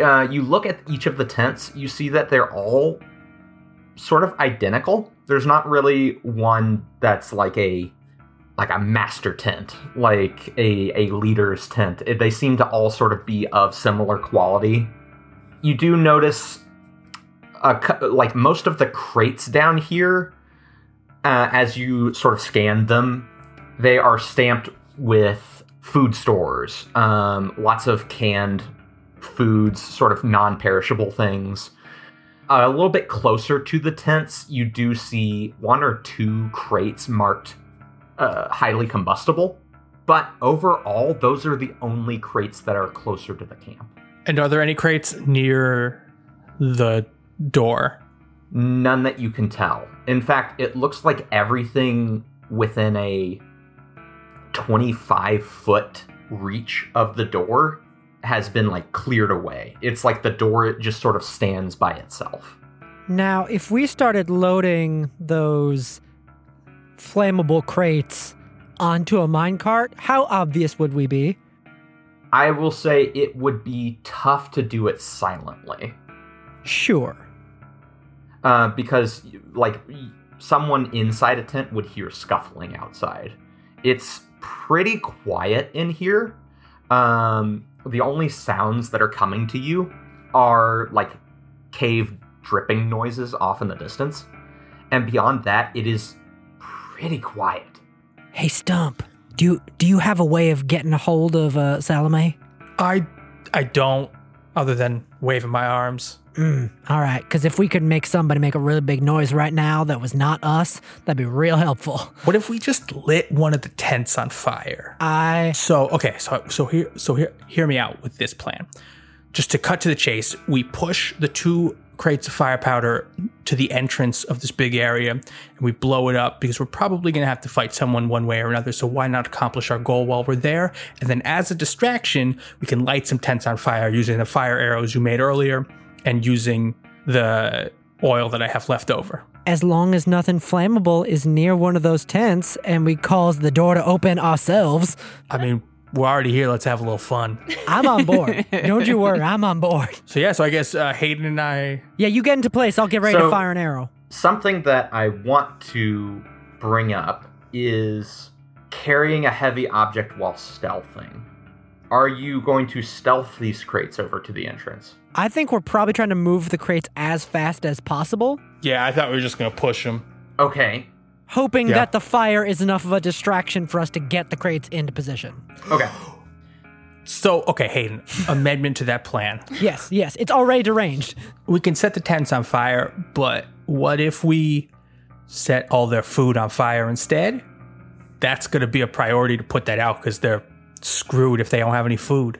[SPEAKER 1] uh, you look at each of the tents, you see that they're all sort of identical. There's not really one that's like a like a master tent, like a, a leader's tent. They seem to all sort of be of similar quality. You do notice a, like most of the crates down here, uh, as you sort of scan them, they are stamped with food stores, um, lots of canned foods, sort of non perishable things. a little bit closer to the tents, you do see one or two crates marked uh, highly combustible. But overall, those are the only crates that are closer to the camp.
[SPEAKER 3] And are there any crates near the door?
[SPEAKER 1] None that you can tell. In fact, it looks like everything within a 25 foot reach of the door has been like cleared away. It's like the door just sort of stands by itself.
[SPEAKER 4] Now, if we started loading those flammable crates onto a minecart, how obvious would we be?
[SPEAKER 1] I will say it would be tough to do it silently.
[SPEAKER 4] Sure.
[SPEAKER 1] Uh, because, like, someone inside a tent would hear scuffling outside. It's pretty quiet in here. Um, the only sounds that are coming to you are, like, cave dripping noises off in the distance. And beyond that, it is pretty quiet.
[SPEAKER 4] Hey, Stuhmp, do you do you have a way of getting a hold of uh, Salome?
[SPEAKER 3] I I don't other than waving my arms.
[SPEAKER 4] Mm, all right, because if we could make somebody make a really big noise right now that was not us, that'd be real helpful.
[SPEAKER 3] What if we just lit one of the tents on fire?
[SPEAKER 4] I
[SPEAKER 3] So okay, so so here so here hear me out with this plan. Just to cut to the chase, we push the two crates of fire powder to the entrance of this big area and we blow it up because we're probably going to have to fight someone one way or another. So why not accomplish our goal while we're there? And then as a distraction, we can light some tents on fire using the fire arrows you made earlier and using the oil that I have left over.
[SPEAKER 4] As long as nothing flammable is near one of those tents and we cause the door to open ourselves,
[SPEAKER 3] I mean, we're already here. Let's have a little fun.
[SPEAKER 4] I'm on board. Don't you worry, I'm on board.
[SPEAKER 3] So yeah, so I guess uh, Hayden and I.
[SPEAKER 4] Yeah, you get into place. I'll get ready to fire an arrow.
[SPEAKER 1] Something that I want to bring up is carrying a heavy object while stealthing. Are you going to stealth these crates over to the entrance?
[SPEAKER 4] I think we're probably trying to move the crates as fast as possible,
[SPEAKER 3] Yeah, I thought we were just gonna push them.
[SPEAKER 1] Okay.
[SPEAKER 4] hoping
[SPEAKER 3] Yeah.
[SPEAKER 4] that the fire is enough of a distraction for us to get the crates into position.
[SPEAKER 1] Okay.
[SPEAKER 3] So okay, Hayden, amendment to that plan.
[SPEAKER 4] Yes, yes, it's already deranged.
[SPEAKER 3] We can set the tents on fire, but what if we set all their food on fire instead? That's gonna be a priority to put that out because they're screwed if they don't have any food.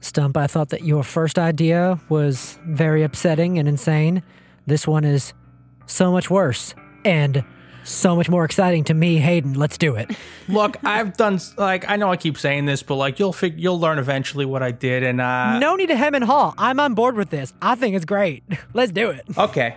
[SPEAKER 4] Stuhmp, I thought that your first idea was very upsetting and insane. This one is so much worse and so much more exciting to me, Hayden. Let's do it.
[SPEAKER 3] Look, I've done like I know I keep saying this, but like you'll fig- you'll learn eventually what I did, and uh,
[SPEAKER 4] no need to hem and haw. I'm on board with this. I think it's great. Let's do it.
[SPEAKER 3] Okay,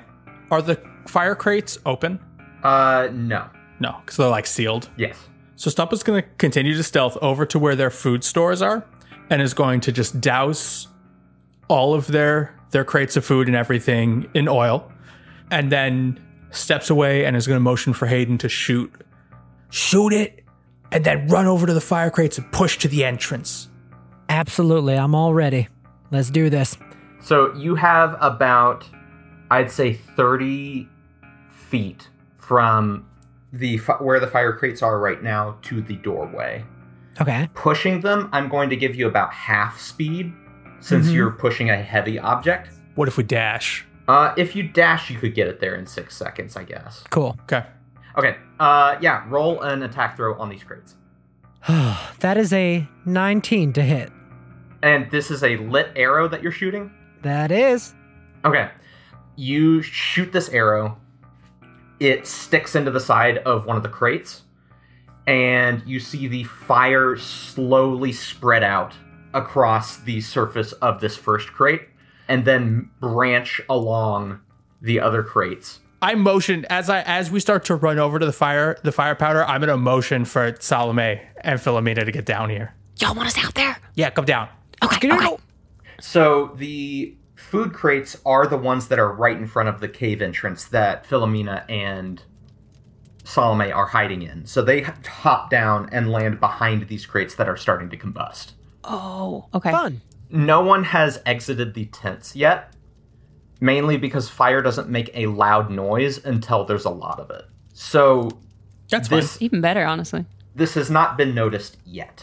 [SPEAKER 3] are the fire crates open?
[SPEAKER 1] Uh, no.
[SPEAKER 3] No, because they're like sealed.
[SPEAKER 1] Yes.
[SPEAKER 3] So Stuhmp is going to continue to stealth over to where their food stores are, and is going to just douse all of their their crates of food and everything in oil, and then steps away and is going to motion for Hayden to shoot, shoot it, and then run over to the fire crates and push to the entrance.
[SPEAKER 4] Absolutely. I'm all ready. Let's do this.
[SPEAKER 1] So you have about, I'd say, 30 feet from the where the fire crates are right now to the doorway.
[SPEAKER 4] Okay.
[SPEAKER 1] Pushing them, I'm going to give you about half speed since
[SPEAKER 4] Mhm.
[SPEAKER 1] you're pushing a heavy object.
[SPEAKER 3] What if we dash?
[SPEAKER 1] Uh, if you dash, you could get it there in six seconds, I guess.
[SPEAKER 4] Cool.
[SPEAKER 3] Okay.
[SPEAKER 1] Okay. Uh, yeah. Roll an attack throw on these crates.
[SPEAKER 4] that is a 19 to hit.
[SPEAKER 1] And this is a lit arrow that you're shooting.
[SPEAKER 4] That is.
[SPEAKER 1] Okay. You shoot this arrow. It sticks into the side of one of the crates, and you see the fire slowly spread out across the surface of this first crate, and then branch along the other crates.
[SPEAKER 3] I motion as I as we start to run over to the fire the fire powder. I'm gonna motion for Salome and Philomena to get down here.
[SPEAKER 2] Y'all want us out there?
[SPEAKER 3] Yeah, come down.
[SPEAKER 2] Okay. okay.
[SPEAKER 1] So the food crates are the ones that are right in front of the cave entrance that Philomena and Salome are hiding in. So they hop down and land behind these crates that are starting to combust.
[SPEAKER 2] Oh, okay.
[SPEAKER 4] Fun.
[SPEAKER 1] No one has exited the tents yet, mainly because fire doesn't make a loud noise until there's a lot of it. So
[SPEAKER 3] That's
[SPEAKER 1] this
[SPEAKER 2] Even better, honestly.
[SPEAKER 1] this has not been noticed yet.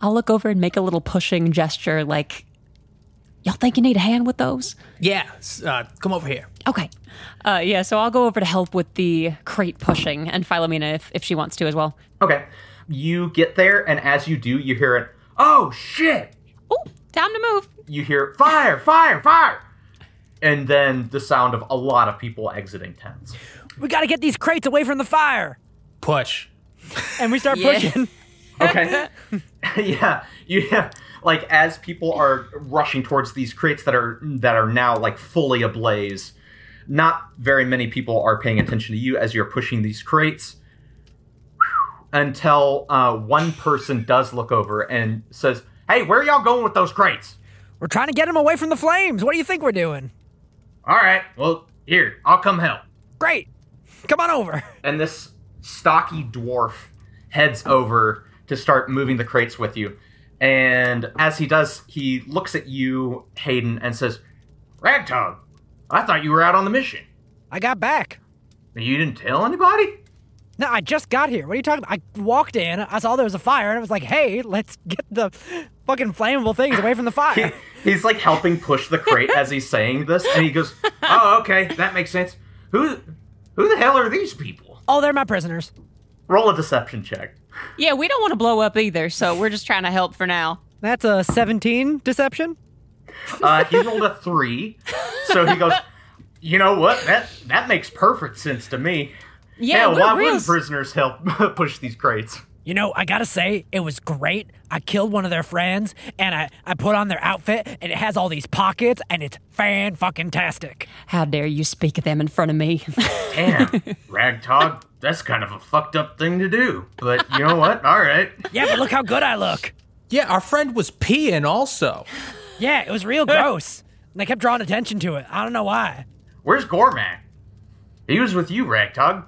[SPEAKER 2] I'll look over and make a little pushing gesture like, y'all think you need a hand with those?
[SPEAKER 3] Yeah, uh, come over here.
[SPEAKER 2] Okay. Uh, yeah, so I'll go over to help with the crate pushing and Philomena if, if she wants to as well.
[SPEAKER 1] Okay. You get there, and as you do, you hear it. Oh shit!
[SPEAKER 2] Oh, time to move.
[SPEAKER 1] you hear fire, fire, fire, and then the sound of a lot of people exiting tents.
[SPEAKER 4] We got to get these crates away from the fire.
[SPEAKER 3] Push.
[SPEAKER 4] And we start
[SPEAKER 2] Yeah.
[SPEAKER 4] pushing.
[SPEAKER 1] Okay, yeah, you yeah, like as people are rushing towards these crates that are that are now like fully ablaze. Not very many people are paying attention to you as you're pushing these crates. Until uh, one person does look over and says, "Hey, where are y'all going with those crates?"
[SPEAKER 4] We're trying to get them away from the flames. What do you think we're doing?
[SPEAKER 1] All right, well, here, I'll come help.
[SPEAKER 4] Great. Come on over.
[SPEAKER 1] and this stocky dwarf heads over to start moving the crates with you. And as he does, he looks at you, Hayden, and says, Ragtog, I thought you were out on the mission.
[SPEAKER 4] I got back.
[SPEAKER 1] You didn't tell anybody?
[SPEAKER 4] No, I just got here. What are you talking about? I walked in, I saw there was a fire, and I was like, hey, let's get the fucking flammable things away from the
[SPEAKER 1] He,
[SPEAKER 4] fire.
[SPEAKER 1] he's like helping push the crate as he's saying this, and he goes, Oh, okay, that makes sense. Who, who the hell are these people?
[SPEAKER 4] oh, they're my prisoners.
[SPEAKER 1] Roll a deception check.
[SPEAKER 2] Yeah, we don't want to blow up either, so we're just trying to help for now.
[SPEAKER 4] That's a 17 deception.
[SPEAKER 1] Uh, he rolled a three, so he goes, You know what? That that makes perfect sense to me.
[SPEAKER 2] Yeah,
[SPEAKER 1] Hell, why
[SPEAKER 2] real
[SPEAKER 1] wouldn't prisoners help push these crates?
[SPEAKER 4] You know, I gotta say, it was great. I killed one of their friends, and I, I put on their outfit, and it has all these pockets, and it's fan fucking tastic.
[SPEAKER 2] How dare you speak of them in front of me?
[SPEAKER 1] Damn, Ragtog, that's kind of a fucked up thing to do. But you know what? All right.
[SPEAKER 4] Yeah, but look how good I look.
[SPEAKER 3] Yeah, our friend was peeing also.
[SPEAKER 4] Yeah, it was real gross. And they kept drawing attention to it. I don't know why.
[SPEAKER 1] Where's Gormac? He was with you, Ragtog.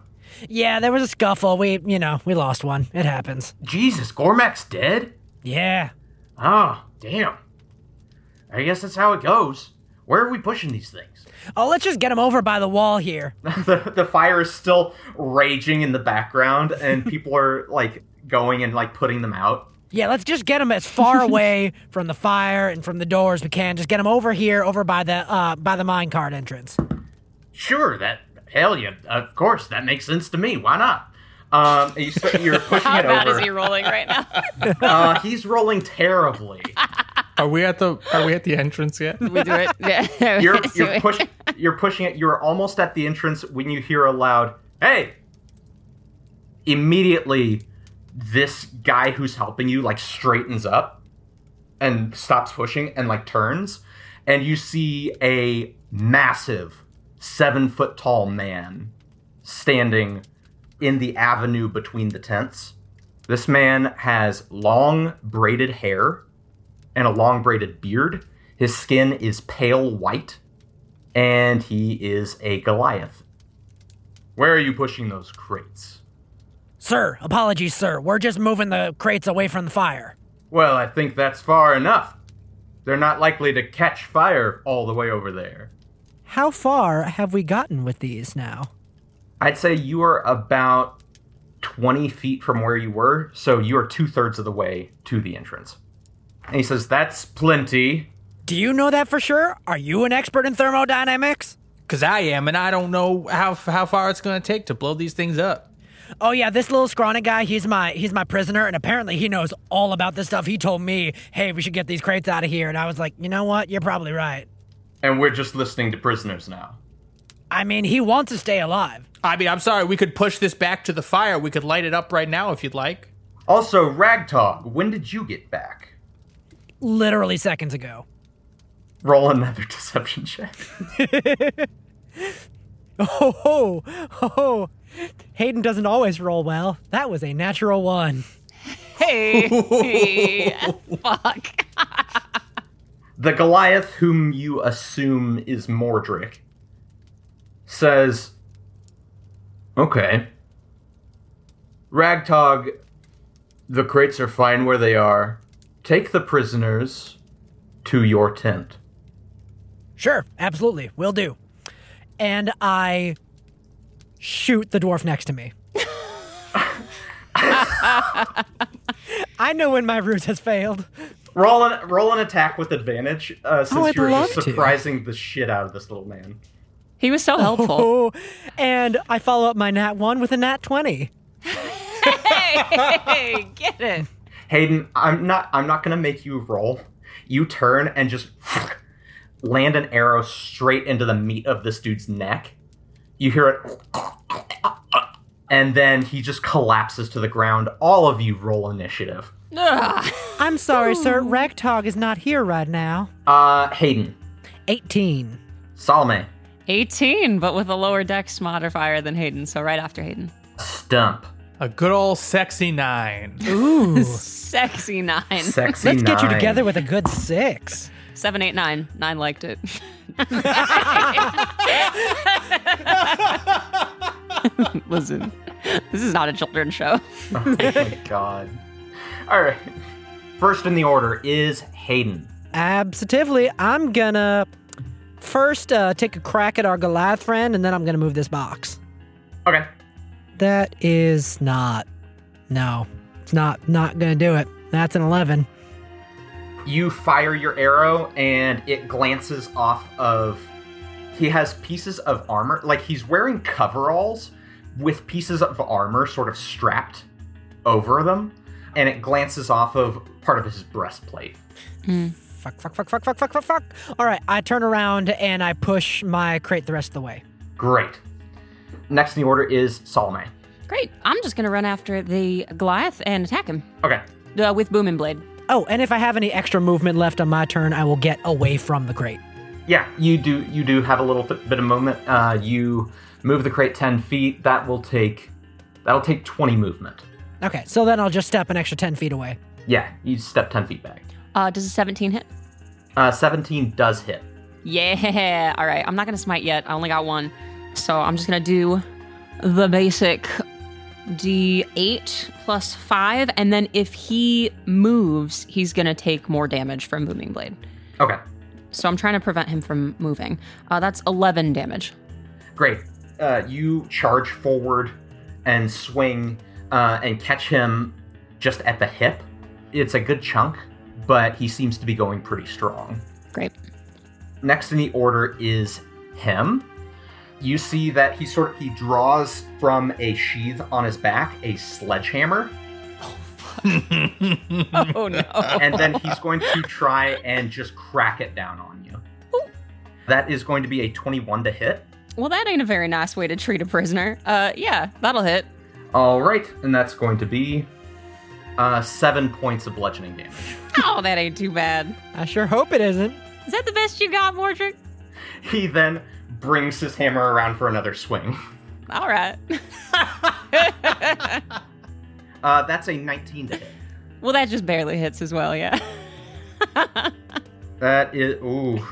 [SPEAKER 4] Yeah, there was a scuffle. We, you know, we lost one. It happens.
[SPEAKER 1] Jesus, Gormac's dead?
[SPEAKER 4] Yeah.
[SPEAKER 1] Oh, damn. I guess that's how it goes. Where are we pushing these things?
[SPEAKER 4] Oh, let's just get him over by the wall here.
[SPEAKER 1] the, the fire is still raging in the background, and people are like going and like putting them out.
[SPEAKER 4] Yeah, let's just get them as far away from the fire and from the door as we can. Just get them over here, over by the uh by the mine cart entrance.
[SPEAKER 1] Sure, that hell yeah, of course that makes sense to me. Why not? Um, you start, you're pushing
[SPEAKER 2] How
[SPEAKER 1] it
[SPEAKER 2] bad
[SPEAKER 1] over.
[SPEAKER 2] is he rolling right now?
[SPEAKER 1] Uh, he's rolling terribly.
[SPEAKER 3] Are we at the Are we at the entrance yet?
[SPEAKER 2] we do it. Yeah.
[SPEAKER 1] You're you're push you're pushing it. You're almost at the entrance when you hear a loud "Hey!" Immediately, this guy who's helping you like straightens up and stops pushing and like turns, and you see a massive seven foot tall man standing in the avenue between the tents. This man has long braided hair and a long braided beard. His skin is pale white, and he is a Goliath. Where are you pushing those crates?
[SPEAKER 4] Sir, apologies, sir. We're just moving the crates away from the fire.
[SPEAKER 1] Well, I think that's far enough. They're not likely to catch fire all the way over there.
[SPEAKER 4] How far have we gotten with these now?
[SPEAKER 1] I'd say you are about 20 feet from where you were, so you are two thirds of the way to the entrance. And he says, That's plenty.
[SPEAKER 4] Do you know that for sure? Are you an expert in thermodynamics?
[SPEAKER 3] Because I am, and I don't know how how far it's going to take to blow these things up.
[SPEAKER 4] Oh yeah, this little scrawny guy, he's my he's my prisoner and apparently he knows all about this stuff. He told me, "Hey, we should get these crates out of here." And I was like, "You know what? You're probably right."
[SPEAKER 1] And we're just listening to prisoners now.
[SPEAKER 4] I mean, he wants to stay alive.
[SPEAKER 3] I mean, I'm sorry. We could push this back to the fire. We could light it up right now if you'd like.
[SPEAKER 1] Also, Ragtog, when did you get back?
[SPEAKER 4] Literally seconds ago.
[SPEAKER 1] Roll another deception check.
[SPEAKER 4] Oh, ho, ho, ho. Hayden doesn't always roll well. That was a natural one.
[SPEAKER 2] Hey. Fuck.
[SPEAKER 1] The Goliath, whom you assume is Mordric, says, Okay. Ragtog, the crates are fine where they are. Take the prisoners to your tent.
[SPEAKER 4] Sure, absolutely, will do. And I shoot the dwarf next to me. I know when my ruse has failed.
[SPEAKER 1] Roll an, roll an attack with advantage, uh, since
[SPEAKER 4] Oh, I'd
[SPEAKER 1] you're
[SPEAKER 4] love
[SPEAKER 1] just
[SPEAKER 4] to.
[SPEAKER 1] surprising the shit out of this little man.
[SPEAKER 2] He was so helpful.
[SPEAKER 4] Oh, and I follow up my nat 1 with a nat 20.
[SPEAKER 2] hey, get it.
[SPEAKER 1] Hayden, I'm not I'm not gonna make you roll. You turn and just land an arrow straight into the meat of this dude's neck. You hear it and then he just collapses to the ground. All of you roll initiative.
[SPEAKER 2] Ugh.
[SPEAKER 4] I'm sorry, sir. Ragtog is not here right now.
[SPEAKER 1] Uh Hayden,
[SPEAKER 4] 18.
[SPEAKER 1] Salome,
[SPEAKER 2] 18, but with a lower dex modifier than Hayden, so right after Hayden.
[SPEAKER 1] Stuhmp,
[SPEAKER 3] A good old sexy nine.
[SPEAKER 4] Ooh.
[SPEAKER 2] Sexy nine.
[SPEAKER 1] Sexy
[SPEAKER 4] Let's get you together with a good six.
[SPEAKER 2] Seven, eight, nine. Nine liked it. Listen, this is not a children's show.
[SPEAKER 1] Oh my god. Alright. First in the order is Hayden.
[SPEAKER 4] Absolutely. I'm gonna first uh, take a crack at our Goliath friend, and then I'm gonna move this box.
[SPEAKER 1] Okay.
[SPEAKER 4] That is not. No, it's not. Not gonna do it. That's an 11.
[SPEAKER 1] You fire your arrow and it glances off of. He has pieces of armor. Like he's wearing coveralls with pieces of armor sort of strapped over them. And it glances off of part of his breastplate.
[SPEAKER 4] fuck, fuck, fuck, fuck, fuck, fuck, fuck, fuck. All right, I turn around and I push my crate the rest of the way.
[SPEAKER 1] Great. Next in the order is Salome.
[SPEAKER 2] Great. I'm just gonna run after the Goliath and attack him
[SPEAKER 1] Okay.
[SPEAKER 2] uh, with booming blade.
[SPEAKER 4] Oh, and if I have any extra movement left on my turn, I will get away from the crate.
[SPEAKER 1] Yeah, you do. You do have a little bit bit of movement. Uh, you move the crate ten feet. That will take. That'll take twenty movement.
[SPEAKER 4] Okay, so then I'll just step an extra 10 feet away.
[SPEAKER 1] Yeah, you step ten feet back.
[SPEAKER 2] Uh, does a 17 hit?
[SPEAKER 1] Uh, Seventeen does hit.
[SPEAKER 2] Yeah. All right. I'm not gonna smite yet. I only got one, so I'm just gonna do the basic D8 plus five, and then if he moves, he's gonna take more damage from booming blade.
[SPEAKER 1] Okay,
[SPEAKER 2] So I'm trying to prevent him from moving. Uh, that's 11 damage.
[SPEAKER 1] great. Uh, you charge forward and swing uh, and catch him just at the hip. It's a good chunk, but he seems to be going pretty strong.
[SPEAKER 2] Great.
[SPEAKER 1] Next in the order is him. You see that he sort of he draws from a sheath on his back a sledgehammer,
[SPEAKER 2] Oh no.
[SPEAKER 1] and then he's going to try and just crack it down on you. That is going to be a 21 to hit.
[SPEAKER 2] well, that ain't a very nice way to treat a prisoner. Uh, yeah, that'll hit.
[SPEAKER 1] All right, and that's going to be uh, seven points of bludgeoning damage.
[SPEAKER 2] Oh, that ain't too bad.
[SPEAKER 4] I sure hope it isn't.
[SPEAKER 2] Is that the best you got, Mordric?
[SPEAKER 1] He then brings his hammer around for another swing.
[SPEAKER 2] All right.
[SPEAKER 1] Uh, that's a 19 to hit.
[SPEAKER 2] well, that just barely hits as well. Yeah.
[SPEAKER 1] That is ooh,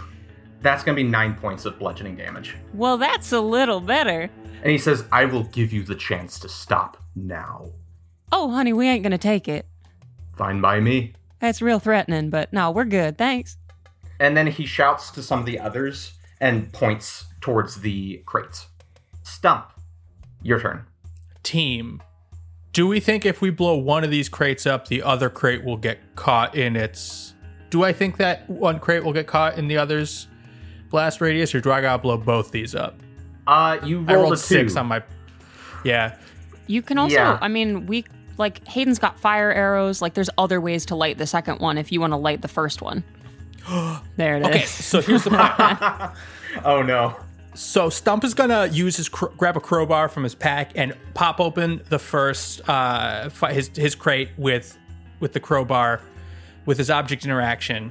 [SPEAKER 1] that's gonna be nine points of bludgeoning damage.
[SPEAKER 2] well, that's a little better.
[SPEAKER 1] And he says, "I will give you the chance to stop now."
[SPEAKER 2] Oh, honey, we ain't gonna take it.
[SPEAKER 1] Fine by me.
[SPEAKER 2] That's real threatening, but no, we're good. Thanks.
[SPEAKER 1] And then he shouts to some of the others and points towards the crates. Stuhmp, your turn.
[SPEAKER 3] Team, do we think if we blow one of these crates up, the other crate will get caught in its. Do I think that one crate will get caught in the other's blast radius, or do I gotta blow both these up?
[SPEAKER 1] Uh, you rolled,
[SPEAKER 3] I rolled
[SPEAKER 1] a two.
[SPEAKER 3] six on my. Yeah.
[SPEAKER 2] You can also,
[SPEAKER 1] Yeah.
[SPEAKER 2] I mean, we like Hayden's got fire arrows. Like, there's other ways to light the second one if you want to light the first one. there it is.
[SPEAKER 3] Okay, so here's the plan.
[SPEAKER 1] oh no.
[SPEAKER 3] So Stuhmp is gonna use his cr- grab a crowbar from his pack and pop open the first uh fi- his his crate with with the crowbar with his object interaction.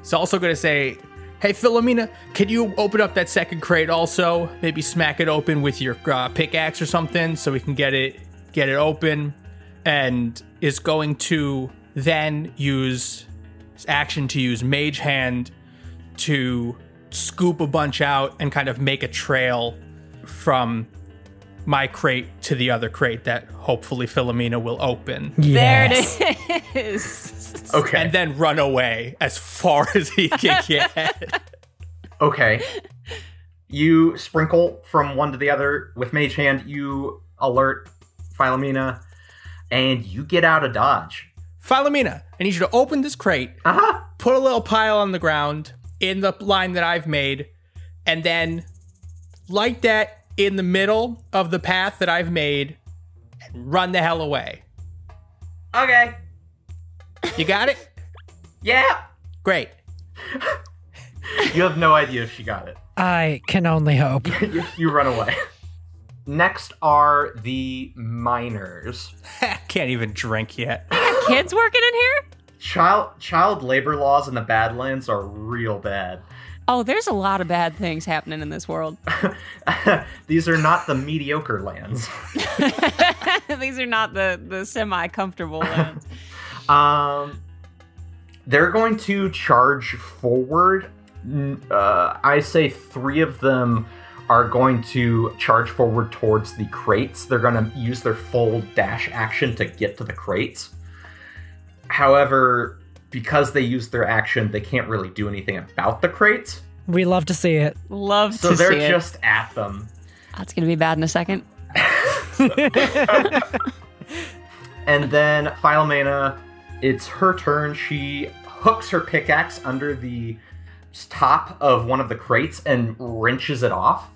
[SPEAKER 3] He's also gonna say, "Hey Philomena, can you open up that second crate also? Maybe smack it open with your uh, pickaxe or something so we can get it get it open." And is going to then use action to use Mage Hand to scoop a bunch out and kind of make a trail from my crate to the other crate that hopefully Philomena will open.
[SPEAKER 2] There it is.
[SPEAKER 1] Okay.
[SPEAKER 3] And then run away as far as he can get.
[SPEAKER 1] Okay. You sprinkle from one to the other with Mage Hand. You alert Philomena, and you get out of dodge.
[SPEAKER 3] Philomena, I need you to open this crate,
[SPEAKER 1] Uh huh.
[SPEAKER 3] put a little pile on the ground in the line that I've made, and then light that in the middle of the path that I've made and run the hell away.
[SPEAKER 1] Okay.
[SPEAKER 3] You got it?
[SPEAKER 1] Yeah.
[SPEAKER 3] Great.
[SPEAKER 1] You have no idea if she got it.
[SPEAKER 4] I can only hope.
[SPEAKER 1] you, you run away. Next are the miners.
[SPEAKER 3] Can't even drink yet.
[SPEAKER 2] Kids working in here?
[SPEAKER 1] Child child labor laws in the Badlands are real bad.
[SPEAKER 2] Oh, there's a lot of bad things happening in this world.
[SPEAKER 1] These are not the mediocre lands.
[SPEAKER 2] These are not the the semi comfortable lands.
[SPEAKER 1] Um, they're going to charge forward. Uh, I say three of them are going to charge forward towards the crates. They're going to use their full dash action to get to the crates. However, because they use their action, they can't really do anything about the crates.
[SPEAKER 4] We love to see it.
[SPEAKER 2] Love
[SPEAKER 1] So
[SPEAKER 2] to see it.
[SPEAKER 1] So they're just at them.
[SPEAKER 2] That's gonna be bad in a second.
[SPEAKER 1] And then Philomena, it's her turn. She hooks her pickaxe under the top of one of the crates and wrenches it off.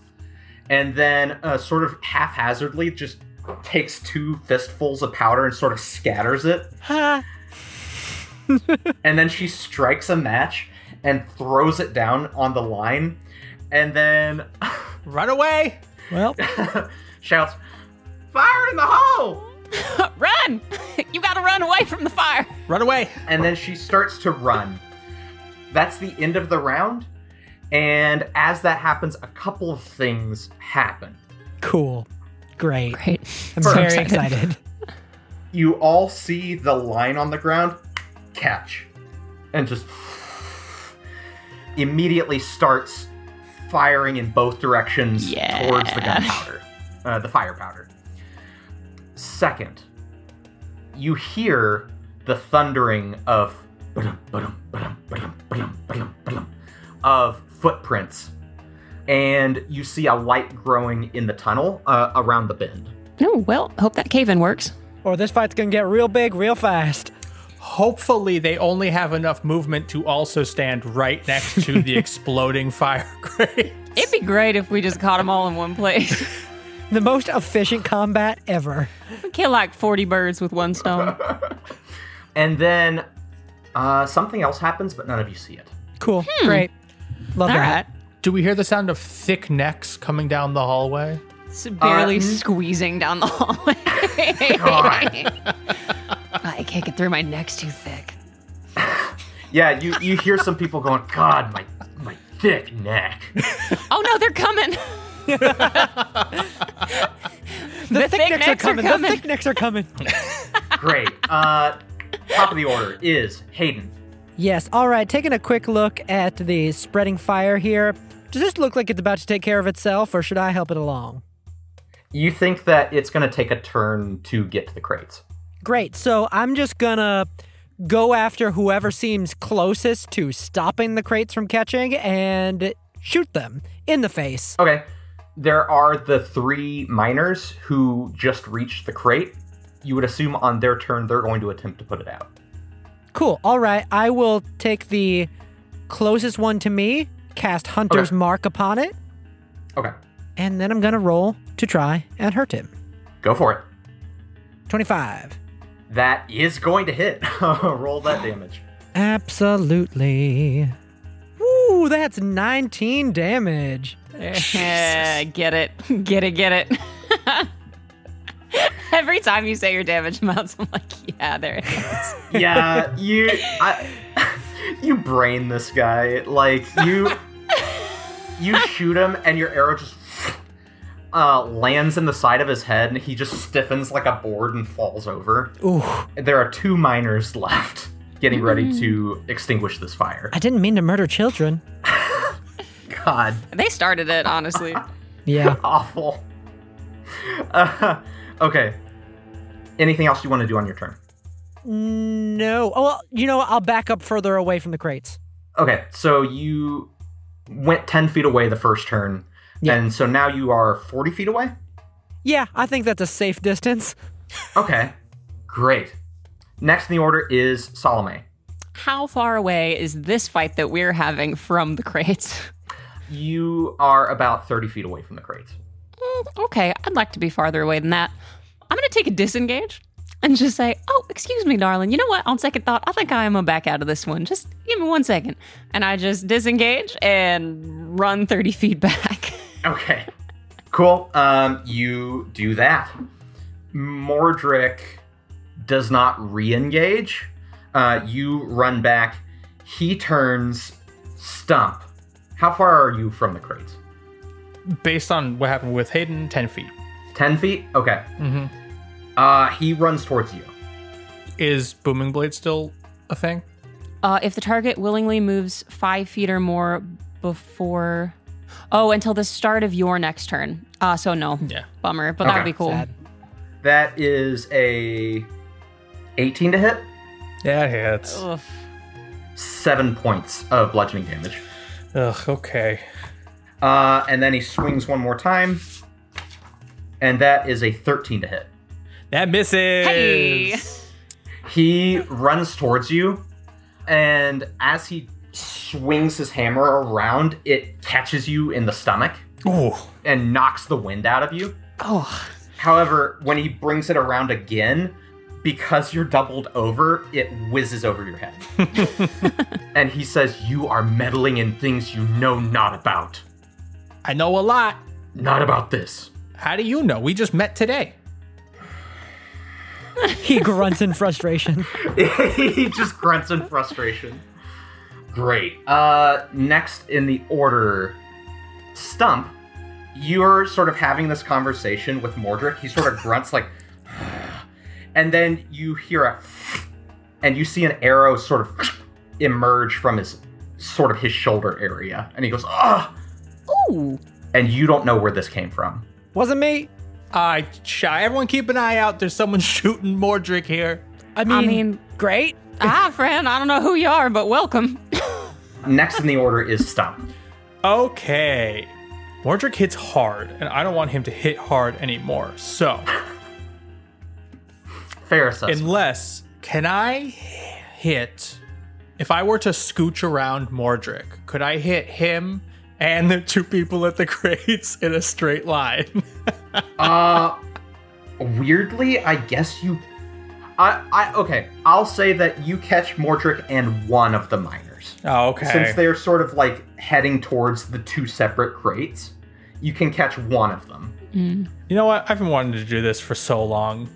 [SPEAKER 1] And then, uh, sort of haphazardly, just takes two fistfuls of powder and sort of scatters it.
[SPEAKER 4] Ha!
[SPEAKER 1] and then she strikes a match and throws it down on the line, and then
[SPEAKER 3] Run away!
[SPEAKER 4] Well,
[SPEAKER 1] shouts, "Fire in the hole!"
[SPEAKER 2] run! you gotta run away from the fire.
[SPEAKER 3] Run away!
[SPEAKER 1] and then she starts to run. That's the end of the round. And as that happens, a couple of things happen.
[SPEAKER 4] cool. Great.
[SPEAKER 2] Great.
[SPEAKER 4] I'm
[SPEAKER 1] First.
[SPEAKER 4] very excited.
[SPEAKER 1] You all see the line on the ground catch and just immediately starts firing in both directions
[SPEAKER 2] Yeah.
[SPEAKER 1] towards the gunpowder, uh, the fire powder. Second, you hear the thundering of of footprints, and you see a light growing in the tunnel uh, around the bend.
[SPEAKER 2] Oh, well, hope that cave in works.
[SPEAKER 4] Or this fight's gonna get real big real fast.
[SPEAKER 3] Hopefully, they only have enough movement to also stand right next to the exploding fire grate.
[SPEAKER 2] It'd be great if we just caught them all in one place.
[SPEAKER 4] The most efficient combat ever.
[SPEAKER 2] we kill like 40 birds with one stone.
[SPEAKER 1] And then uh, something else happens, but none of you see it.
[SPEAKER 4] Cool. Great. Love
[SPEAKER 2] All
[SPEAKER 4] that.
[SPEAKER 2] right.
[SPEAKER 3] Do we hear the sound of thick necks coming down the hallway?
[SPEAKER 2] Severely
[SPEAKER 1] Uh,
[SPEAKER 2] squeezing down the hallway. I can't get through. My neck's too thick.
[SPEAKER 1] Yeah, you, you hear some people going, God, my my thick neck.
[SPEAKER 2] Oh no, they're coming.
[SPEAKER 4] The, thick, necks are
[SPEAKER 2] necks are
[SPEAKER 4] coming. The thick necks are coming.
[SPEAKER 1] Great. Uh, top of the order is Hayden.
[SPEAKER 4] yes. All right. Taking a quick look at the spreading fire here. Does this look like it's about to take care of itself, or should I help it along?
[SPEAKER 1] You think that it's going to take a turn to get to the crates.
[SPEAKER 4] Great. So I'm just gonna go after whoever seems closest to stopping the crates from catching and shoot them in the face.
[SPEAKER 1] Okay. There are the three miners who just reached the crate. You would assume on their turn they're going to attempt to put it out.
[SPEAKER 4] Cool. All right. I will take the closest one to me, cast Hunter's
[SPEAKER 1] Okay.
[SPEAKER 4] Mark upon it,
[SPEAKER 1] Okay.
[SPEAKER 4] And then I'm gonna roll to try and hurt him.
[SPEAKER 1] Go for it.
[SPEAKER 4] 25.
[SPEAKER 1] That is going to hit. Roll that damage.
[SPEAKER 4] Absolutely. Woo, that's 19 damage.
[SPEAKER 2] Eh, get it. Get it, get it. Every time you say your damage amounts, I'm like, yeah, there it is.
[SPEAKER 1] yeah, you I, you brain this guy. Like you you shoot him and your arrow just uh, lands in the side of his head and he just stiffens like a board and falls over.
[SPEAKER 4] Ooh,
[SPEAKER 1] There are two miners left getting ready to extinguish this fire.
[SPEAKER 4] I didn't mean to murder children.
[SPEAKER 1] God,
[SPEAKER 2] They started it, honestly.
[SPEAKER 4] Yeah.
[SPEAKER 1] awful. Uh, okay. Anything else you want to do on your turn?
[SPEAKER 4] No. Oh, well, you know. I'll back up further away from the crates.
[SPEAKER 1] Okay, so you went 10 feet away the first turn,
[SPEAKER 4] Yeah.
[SPEAKER 1] and so now you are 40 feet away?
[SPEAKER 4] Yeah, I think that's a safe distance.
[SPEAKER 1] Okay, great. Next in the order is Salome.
[SPEAKER 2] How far away is this fight that we're having from the crates?
[SPEAKER 1] You are about 30 feet away from the crates.
[SPEAKER 2] Mm, okay, I'd like to be farther away than that. I'm going to take a disengage and just say, oh, excuse me, darling. You know what? On second thought, I think I am going to back out of this one. Just give me one second. And I just disengage and run 30 feet back.
[SPEAKER 1] Okay, cool. Um, you do that. Mordric does not re engage. Uh, you run back. He turns Stuhmp. How far are you from the crates?
[SPEAKER 3] Based on what happened with Hayden, 10 feet.
[SPEAKER 1] 10 feet? Okay.
[SPEAKER 3] Mm-hmm.
[SPEAKER 1] Uh, he runs towards you.
[SPEAKER 3] Is Booming Blade still a thing?
[SPEAKER 2] Uh, if the target willingly moves five feet or more before. Oh, until the start of your next turn. Uh, so no.
[SPEAKER 3] Yeah.
[SPEAKER 2] Bummer, but that would be cool.
[SPEAKER 4] Sad.
[SPEAKER 1] That is a 18 to hit.
[SPEAKER 3] Yeah, it hits.
[SPEAKER 2] Ugh.
[SPEAKER 1] Seven points of bludgeoning damage.
[SPEAKER 3] Ugh, okay.
[SPEAKER 1] Uh, and then he swings one more time. And that is a 13 to hit.
[SPEAKER 3] That misses.
[SPEAKER 2] Hey.
[SPEAKER 1] He runs towards you, and as he swings his hammer around, it catches you in the stomach
[SPEAKER 3] Ooh.
[SPEAKER 1] and knocks the wind out of you.
[SPEAKER 2] Oh,
[SPEAKER 1] However, when he brings it around again, because you're doubled over, it whizzes over your head. and he says, You are meddling in things you know not about.
[SPEAKER 3] I know a lot.
[SPEAKER 1] Not about this.
[SPEAKER 3] How do you know? We just met today.
[SPEAKER 4] He grunts in frustration.
[SPEAKER 1] he just grunts in frustration. Great. Uh, next in the order, Stuhmp. You're sort of having this conversation with Mordric. He sort of grunts like, and then you hear a, and you see an arrow sort of emerge from his sort of his shoulder area, and he goes, ah,
[SPEAKER 2] Ooh.
[SPEAKER 1] and you don't know where this came from.
[SPEAKER 4] Wasn't me.
[SPEAKER 3] I shy. Everyone keep an eye out. There's someone shooting Mordric here.
[SPEAKER 4] I mean,
[SPEAKER 2] mean-
[SPEAKER 4] great.
[SPEAKER 2] Hi, friend. I don't know who you are, but welcome.
[SPEAKER 1] Next in the order is Stuhmp.
[SPEAKER 3] Okay. Mordric hits hard, and I don't want him to hit hard anymore. So,
[SPEAKER 1] Fair assessment.
[SPEAKER 3] unless, can I hit, if I were to scooch around Mordric, could I hit him and the two people at the crates in a straight line?
[SPEAKER 1] Uh, weirdly, I guess you. I, I okay. I'll say that you catch Mordric and one of the miners.
[SPEAKER 3] oh, okay.
[SPEAKER 1] Since they're sort of like heading towards the two separate crates, you can catch one of them.
[SPEAKER 3] You know what? I've been wanting to do this for so long.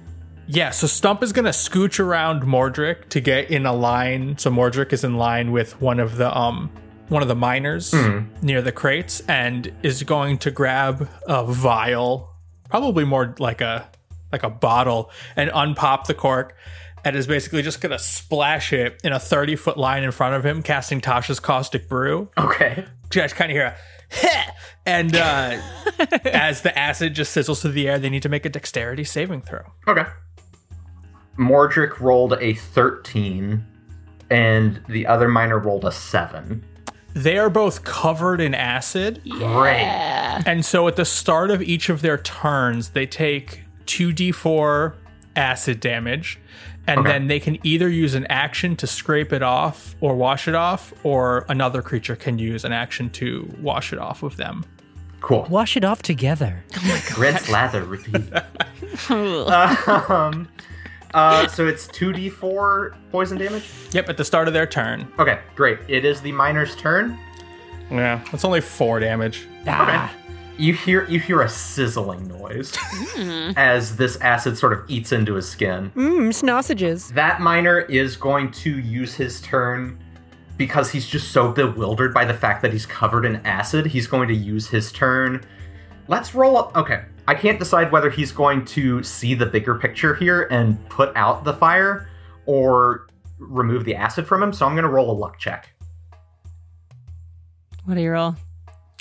[SPEAKER 3] Yeah, so Stuhmp is gonna scooch around Mordric to get in a line. So Mordric is in line with one of the um one of the miners near the crates and is going to grab a vial, probably more like a like a bottle, and unpop the cork. And is basically just gonna splash it in a 30 foot line in front of him, casting Tasha's caustic brew
[SPEAKER 1] Okay.
[SPEAKER 3] you guys kind of hear a Heh! and uh, as the acid just sizzles through the air, they need to make a dexterity saving throw.
[SPEAKER 1] Okay. Mordric rolled a 13, and the other miner rolled a 7.
[SPEAKER 3] They are both covered in acid,
[SPEAKER 1] Great.
[SPEAKER 3] and so at the start of each of their turns, they take 2d4 acid damage, and
[SPEAKER 1] Okay.
[SPEAKER 3] then they can either use an action to scrape it off or wash it off, or another creature can use an action to wash it off of them.
[SPEAKER 1] Cool.
[SPEAKER 4] Wash it off together.
[SPEAKER 1] Rinse, lather, repeat. um, uh, so it's 2d4 poison damage?
[SPEAKER 3] Yep, at the start of their turn.
[SPEAKER 1] Okay, great. It is the miner's turn.
[SPEAKER 3] Yeah, that's only four damage.
[SPEAKER 1] Okay. You hear you hear a sizzling noise hmm. as this acid sort of eats into his skin.
[SPEAKER 4] Mmm, sausages.
[SPEAKER 1] That miner is going to use his turn because he's just so bewildered by the fact that he's covered in acid. He's going to use his turn. Let's roll up. Okay, I can't decide whether he's going to see the bigger picture here and put out the fire or remove the acid from him. So I'm going to roll a luck check.
[SPEAKER 2] What do you roll?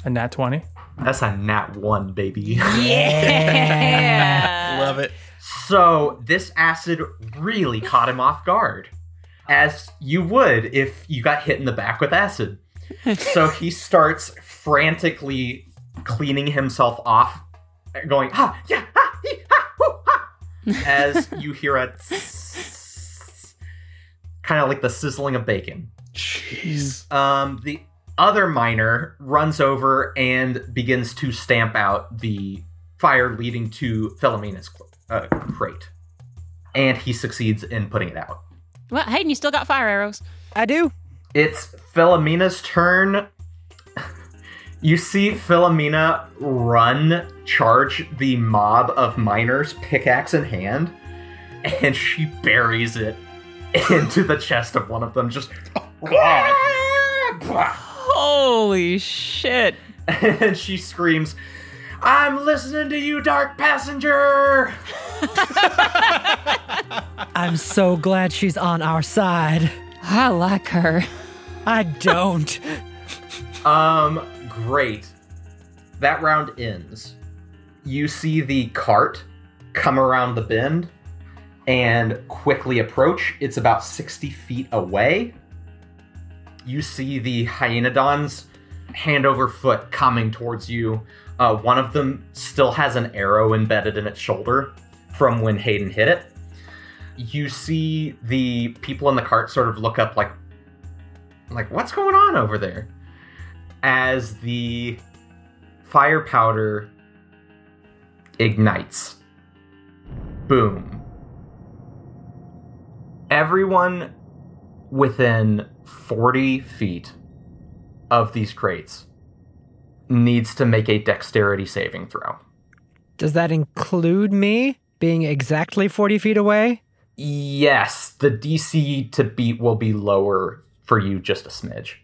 [SPEAKER 3] A nat 20.
[SPEAKER 1] That's a nat one, baby.
[SPEAKER 2] Yeah.
[SPEAKER 3] Love it.
[SPEAKER 1] So this acid really caught him off guard, as you would if you got hit in the back with acid. So he starts frantically cleaning himself off, going ha yeah ha hee, ha woo, ha, as you hear a kind of like the sizzling of bacon.
[SPEAKER 3] Jeez.
[SPEAKER 1] Um, the other miner runs over and begins to stamp out the fire leading to Philomena's uh, crate. And he succeeds in putting it out.
[SPEAKER 2] Well, Hayden, you still got fire arrows.
[SPEAKER 4] I do.
[SPEAKER 1] It's Philomena's turn. You see Philomena run, charge the mob of miners, pickaxe in hand, and she buries it into the chest of one of them. Just.
[SPEAKER 2] Holy shit.
[SPEAKER 1] and she screams, I'm listening to you, Dark Passenger!
[SPEAKER 4] I'm so glad she's on our side.
[SPEAKER 2] I like her.
[SPEAKER 4] I don't.
[SPEAKER 1] Um, great. That round ends. You see the cart come around the bend and quickly approach. It's about 60 feet away. You see the hyenodons hand over foot coming towards you. Uh, one of them still has an arrow embedded in its shoulder from when Hayden hit it. You see the people in the cart sort of look up like like what's going on over there? As the fire powder ignites. Boom. Everyone within 40 feet of these crates needs to make a dexterity saving throw.
[SPEAKER 4] Does that include me being exactly 40 feet away?
[SPEAKER 1] Yes, the DC to beat will be lower for you just a smidge.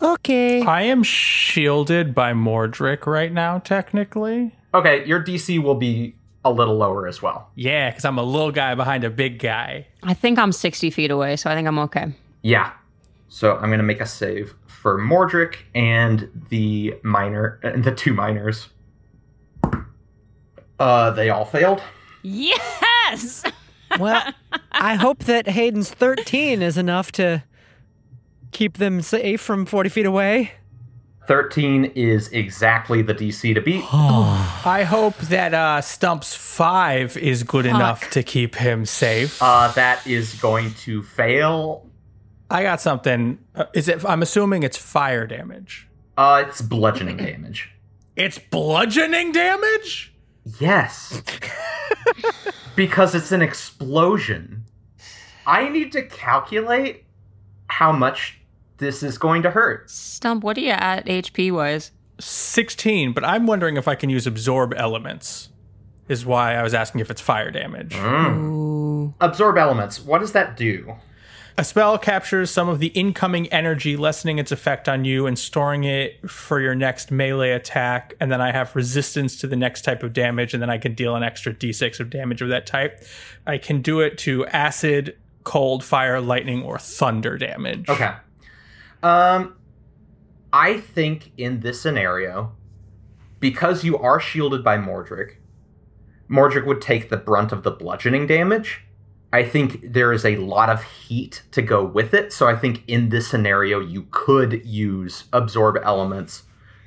[SPEAKER 4] Okay.
[SPEAKER 3] I am shielded by Mordric right now, technically.
[SPEAKER 1] Okay, your DC will be a little lower as well.
[SPEAKER 3] Yeah, because I'm a little guy behind a big guy.
[SPEAKER 2] I think I'm 60 feet away, so I think I'm okay.
[SPEAKER 1] Yeah. So I'm gonna make a save for Mordric and the minor and the two miners. Uh, they all failed.
[SPEAKER 2] Yes!
[SPEAKER 4] well, I hope that Hayden's 13 is enough to keep them safe from 40 feet away.
[SPEAKER 1] 13 is exactly the DC to beat.
[SPEAKER 3] I hope that uh, Stuhmp's five is good enough to keep him safe.
[SPEAKER 1] Uh, that is going to fail.
[SPEAKER 3] I got something. Uh, is it? I'm assuming it's fire damage.
[SPEAKER 1] Uh, it's bludgeoning damage.
[SPEAKER 3] It's bludgeoning damage.
[SPEAKER 1] Yes. because it's an explosion. I need to calculate how much this is going to hurt.
[SPEAKER 2] Stuhmp, what are you at HP wise?
[SPEAKER 3] 16, but I'm wondering if I can use absorb elements. Is why I was asking if it's fire damage.
[SPEAKER 2] Ooh.
[SPEAKER 1] Absorb elements. What does that do?
[SPEAKER 3] A spell captures some of the incoming energy, lessening its effect on you and storing it for your next melee attack. And then I have resistance to the next type of damage, and then I can deal an extra d6 of damage of that type. I can do it to acid, cold, fire, lightning, or thunder damage.
[SPEAKER 1] Okay. Um, I think in this scenario, because you are shielded by Mordric, Mordric would take the brunt of the bludgeoning damage. I think there is a lot of heat to go with it, so I think in this scenario you could use absorb elements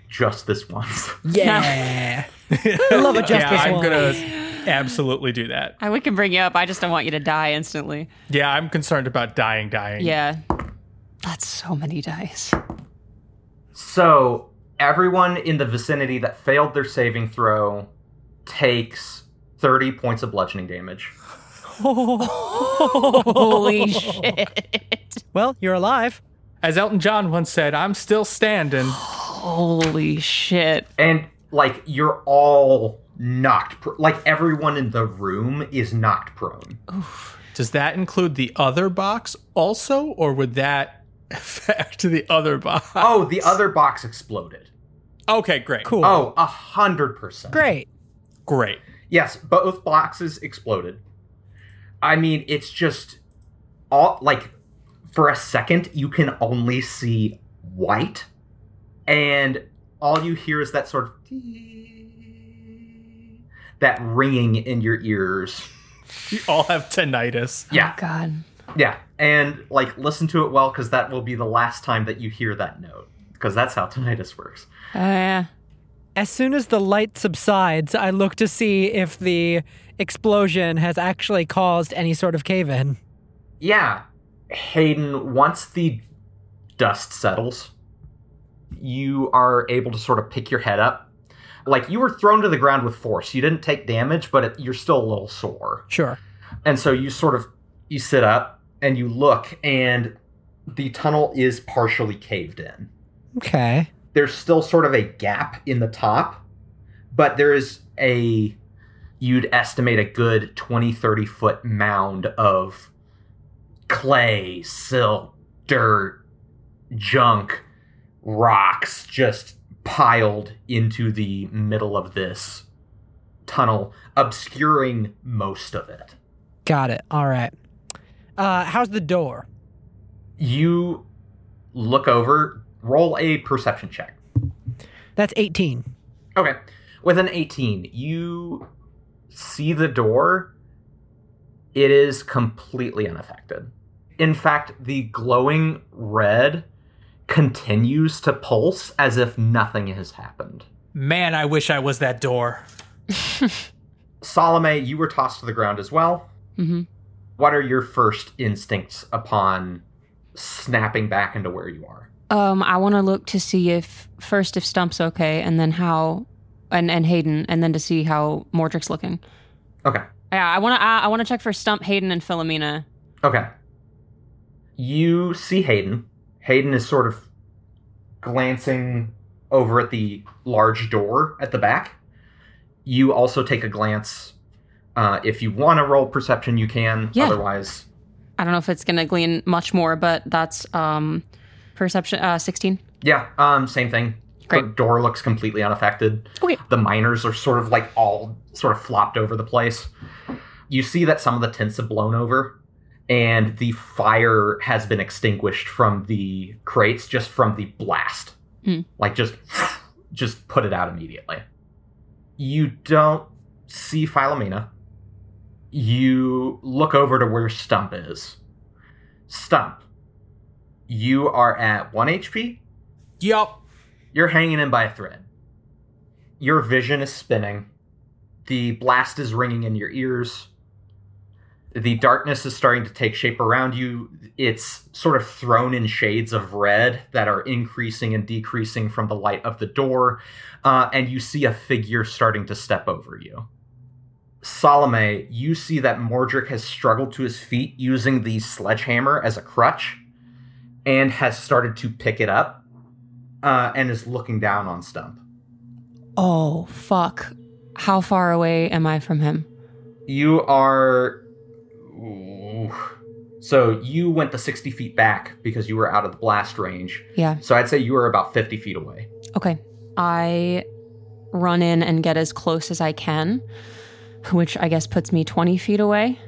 [SPEAKER 1] just this once.
[SPEAKER 4] Yeah. I love it just
[SPEAKER 3] yeah,
[SPEAKER 4] this
[SPEAKER 3] I'm
[SPEAKER 4] one.
[SPEAKER 3] gonna absolutely do that.
[SPEAKER 2] I, we can bring you up. I just don't want you to die instantly.
[SPEAKER 3] Yeah, I'm concerned about dying, dying.
[SPEAKER 2] Yeah. That's so many dice.
[SPEAKER 1] So everyone in the vicinity that failed their saving throw takes 30 points of bludgeoning damage.
[SPEAKER 2] Holy shit.
[SPEAKER 4] Well, you're alive.
[SPEAKER 3] As Elton John once said, I'm still standing.
[SPEAKER 2] Holy shit.
[SPEAKER 1] And like you're all knocked pr- like everyone in the room is knocked prone.
[SPEAKER 3] Does that include the other box also, or would that affect the other box?
[SPEAKER 1] Oh, the other box exploded.
[SPEAKER 3] Okay, great.
[SPEAKER 4] Cool.
[SPEAKER 1] Oh, a hundred percent.
[SPEAKER 4] Great.
[SPEAKER 3] Great.
[SPEAKER 1] Yes, both boxes exploded. I mean, it's just all like for a second you can only see white, and all you hear is that sort of that ringing in your ears.
[SPEAKER 3] We all have tinnitus.
[SPEAKER 1] Yeah, oh,
[SPEAKER 2] God.
[SPEAKER 1] yeah, and like listen to it well because that will be the last time that you hear that note because that's how tinnitus works.
[SPEAKER 2] Oh, yeah.
[SPEAKER 4] As soon as the light subsides, I look to see if the explosion has actually caused any sort of cave in.
[SPEAKER 1] Yeah, Hayden, once the dust settles, you are able to sort of pick your head up. Like you were thrown to the ground with force. You didn't take damage, but it, you're still a little sore.
[SPEAKER 4] Sure.
[SPEAKER 1] And so you sort of you sit up and you look and the tunnel is partially caved in.
[SPEAKER 4] Okay.
[SPEAKER 1] There's still sort of a gap in the top, but there is a you'd estimate a good 20 30 foot mound of clay, silt, dirt, junk, rocks just piled into the middle of this tunnel, obscuring most of it.
[SPEAKER 4] Got it. All right. Uh, how's the door?
[SPEAKER 1] You look over, roll a perception check.
[SPEAKER 4] That's 18.
[SPEAKER 1] Okay. With an 18, you see the door. It is completely unaffected. In fact, the glowing red continues to pulse as if nothing has happened.
[SPEAKER 3] Man, I wish I was that door.
[SPEAKER 1] Salome, you were tossed to the ground as well.
[SPEAKER 2] hmm
[SPEAKER 1] What are your first instincts upon snapping back into where you are?
[SPEAKER 2] Um, I want to look to see if first if Stuhmp's okay, and then how, and and Hayden, and then to see how Mordric's looking.
[SPEAKER 1] Okay.
[SPEAKER 2] Yeah, I want to. I, I want to check for Stuhmp, Hayden, and Philomena.
[SPEAKER 1] Okay. You see Hayden. Hayden is sort of glancing over at the large door at the back. You also take a glance. Uh, if you want to roll perception, you can.
[SPEAKER 2] Yeah.
[SPEAKER 1] Otherwise,
[SPEAKER 2] I don't know if it's going to glean much more, but that's um, perception uh, 16.
[SPEAKER 1] yeah, um, same thing. The
[SPEAKER 2] Great.
[SPEAKER 1] door looks completely unaffected.
[SPEAKER 2] Okay.
[SPEAKER 1] The miners are sort of like all sort of flopped over the place. You see that some of the tents have blown over, and the fire has been extinguished from the crates just from the blast.
[SPEAKER 2] Hmm.
[SPEAKER 1] Like just, just put it out immediately. You don't see Philomena. You look over to where Stump is. Stump, you are at one HP.
[SPEAKER 3] Yup.
[SPEAKER 1] You're hanging in by a thread. Your vision is spinning. The blast is ringing in your ears. The darkness is starting to take shape around you. It's sort of thrown in shades of red that are increasing and decreasing from the light of the door. Uh, and you see a figure starting to step over you. Salome, you see that Mordric has struggled to his feet using the sledgehammer as a crutch and has started to pick it up uh, and is looking down on Stuhmp.
[SPEAKER 2] Oh, fuck. How far away am I from him?
[SPEAKER 1] You are. Ooh. So you went the 60 feet back because you were out of the blast range.
[SPEAKER 2] Yeah.
[SPEAKER 1] So I'd say you were about 50 feet away.
[SPEAKER 2] Okay. I run in and get as close as I can, which I guess puts me 20 feet away.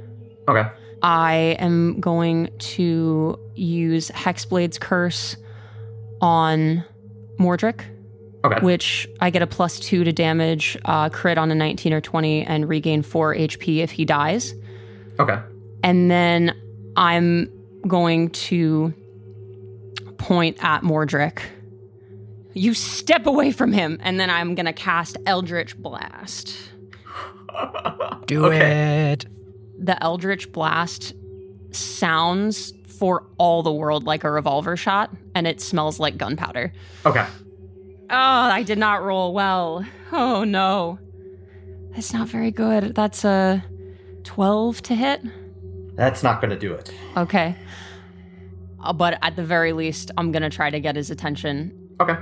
[SPEAKER 1] Okay.
[SPEAKER 2] I am going to use Hexblade's Curse on Mordric,
[SPEAKER 1] Okay.
[SPEAKER 2] which I get a plus two to damage, uh, crit on a 19 or 20, and regain four HP if he dies.
[SPEAKER 1] Okay.
[SPEAKER 2] And then I'm going to point at Mordric. You step away from him, and then I'm going to cast Eldritch Blast.
[SPEAKER 4] Do
[SPEAKER 1] Okay.
[SPEAKER 4] it.
[SPEAKER 2] The Eldritch Blast sounds for all the world like a revolver shot, and it smells like gunpowder.
[SPEAKER 1] Okay.
[SPEAKER 2] Oh, I did not roll well. Oh no. That's not very good. That's a 12 to hit.
[SPEAKER 1] That's not going to do it.
[SPEAKER 2] Okay. Uh, but at the very least, I'm going to try to get his attention.
[SPEAKER 1] Okay.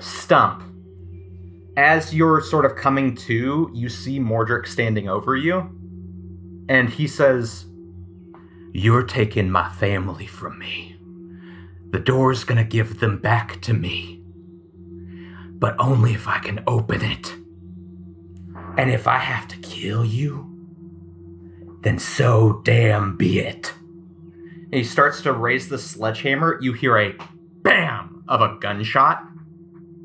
[SPEAKER 1] Stuhmp. As you're sort of coming to, you see Mordric standing over you, and he says, You're taking my family from me. The door's gonna give them back to me. But only if I can open it. And if I have to kill you, then so damn be it. And he starts to raise the sledgehammer. You hear a bam of a gunshot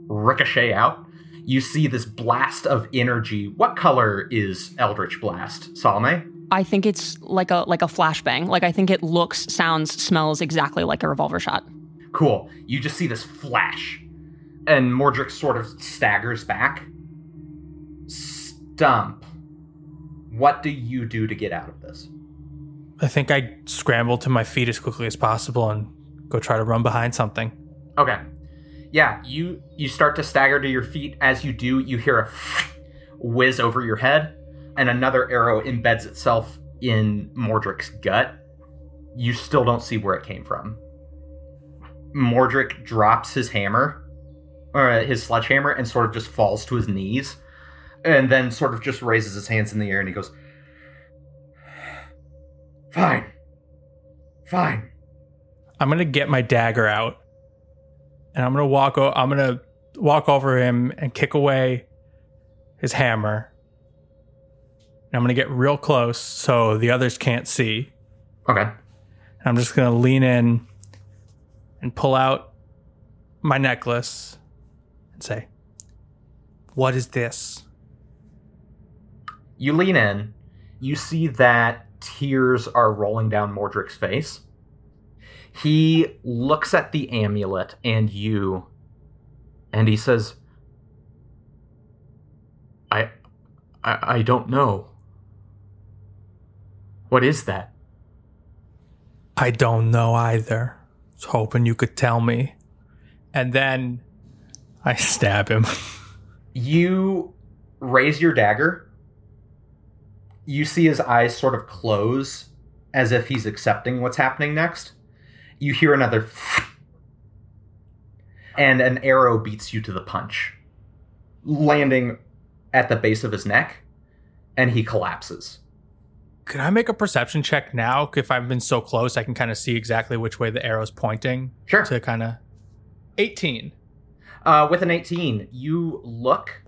[SPEAKER 1] ricochet out. You see this blast of energy. What color is Eldritch Blast, Salome?
[SPEAKER 2] I think it's like a like a flashbang. Like I think it looks, sounds, smells exactly like a revolver shot.
[SPEAKER 1] Cool. You just see this flash. And Mordric sort of staggers back. Stuhmp. What do you do to get out of this?
[SPEAKER 3] I think I scramble to my feet as quickly as possible and go try to run behind something.
[SPEAKER 1] Okay. Yeah, you you start to stagger to your feet. As you do, you hear a whiz over your head, and another arrow embeds itself in Mordric's gut. You still don't see where it came from. Mordric drops his hammer, or uh, his sledgehammer, and sort of just falls to his knees, and then sort of just raises his hands in the air and he goes, "Fine, fine."
[SPEAKER 3] I'm gonna get my dagger out, and I'm gonna walk. O- I'm gonna walk over him and kick away his hammer. And I'm gonna get real close so the others can't see.
[SPEAKER 1] Okay.
[SPEAKER 3] I'm just gonna lean in and pull out my necklace and say, "What is this?"
[SPEAKER 1] You lean in. You see that tears are rolling down Mordric's face. He looks at the amulet and you, and he says, I, I, I don't know. What is that?
[SPEAKER 3] I don't know either. I was hoping you could tell me. And then I stab him.
[SPEAKER 1] You raise your dagger. You see his eyes sort of close as if he's accepting what's happening next. You hear another and an arrow beats you to the punch, landing at the base of his neck, and he collapses.
[SPEAKER 3] Could I make a perception check now? If I've been so close, I can kind of see exactly which way the arrow's pointing.
[SPEAKER 1] Sure.
[SPEAKER 3] To kind of. 18.
[SPEAKER 1] Uh, with an 18, you look,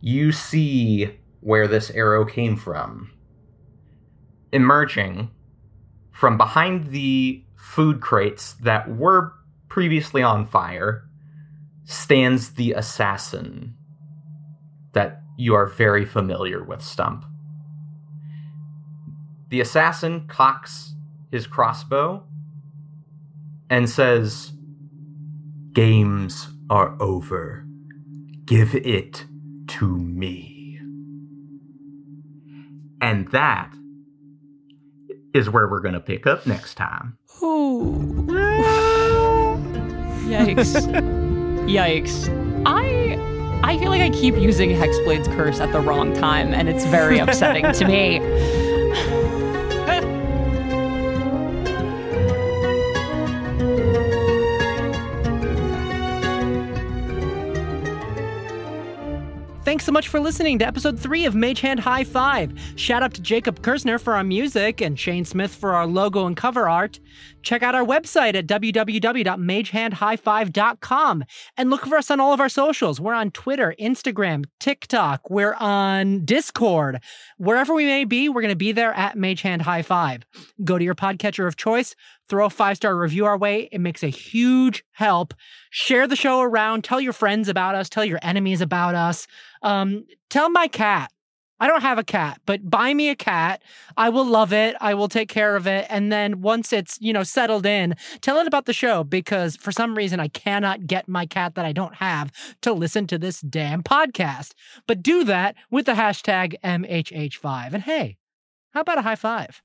[SPEAKER 1] you see where this arrow came from. Emerging from behind the food crates that were previously on fire stands the assassin that you are very familiar with, Stuhmp. The assassin cocks his crossbow and says, Games are over. Give it to me. And that is where we're going to pick up next time.
[SPEAKER 2] Ooh. Yikes. Yikes. I I feel like I keep using Hexblade's curse at the wrong time, and it's very upsetting to me.
[SPEAKER 4] Thanks so much for listening to episode three of Mage Hand High Five. Shout out to Jacob Kerzner for our music and Shane Smith for our logo and cover art. Check out our website at www.magehandhighfive.com and look for us on all of our socials. We're on Twitter, Instagram, TikTok. We're on Discord. Wherever we may be, we're going to be there at Mage Hand High Five. Go to your podcatcher of choice, throw a five star review our way. It makes a huge help. Share the show around. Tell your friends about us. Tell your enemies about us. Um, tell my cat. I don't have a cat, but buy me a cat. I will love it. I will take care of it. And then once it's, you know, settled in, tell it about the show because for some reason I cannot get my cat that I don't have to listen to this damn podcast. But do that with the hashtag MHH5. And hey, how about a high five?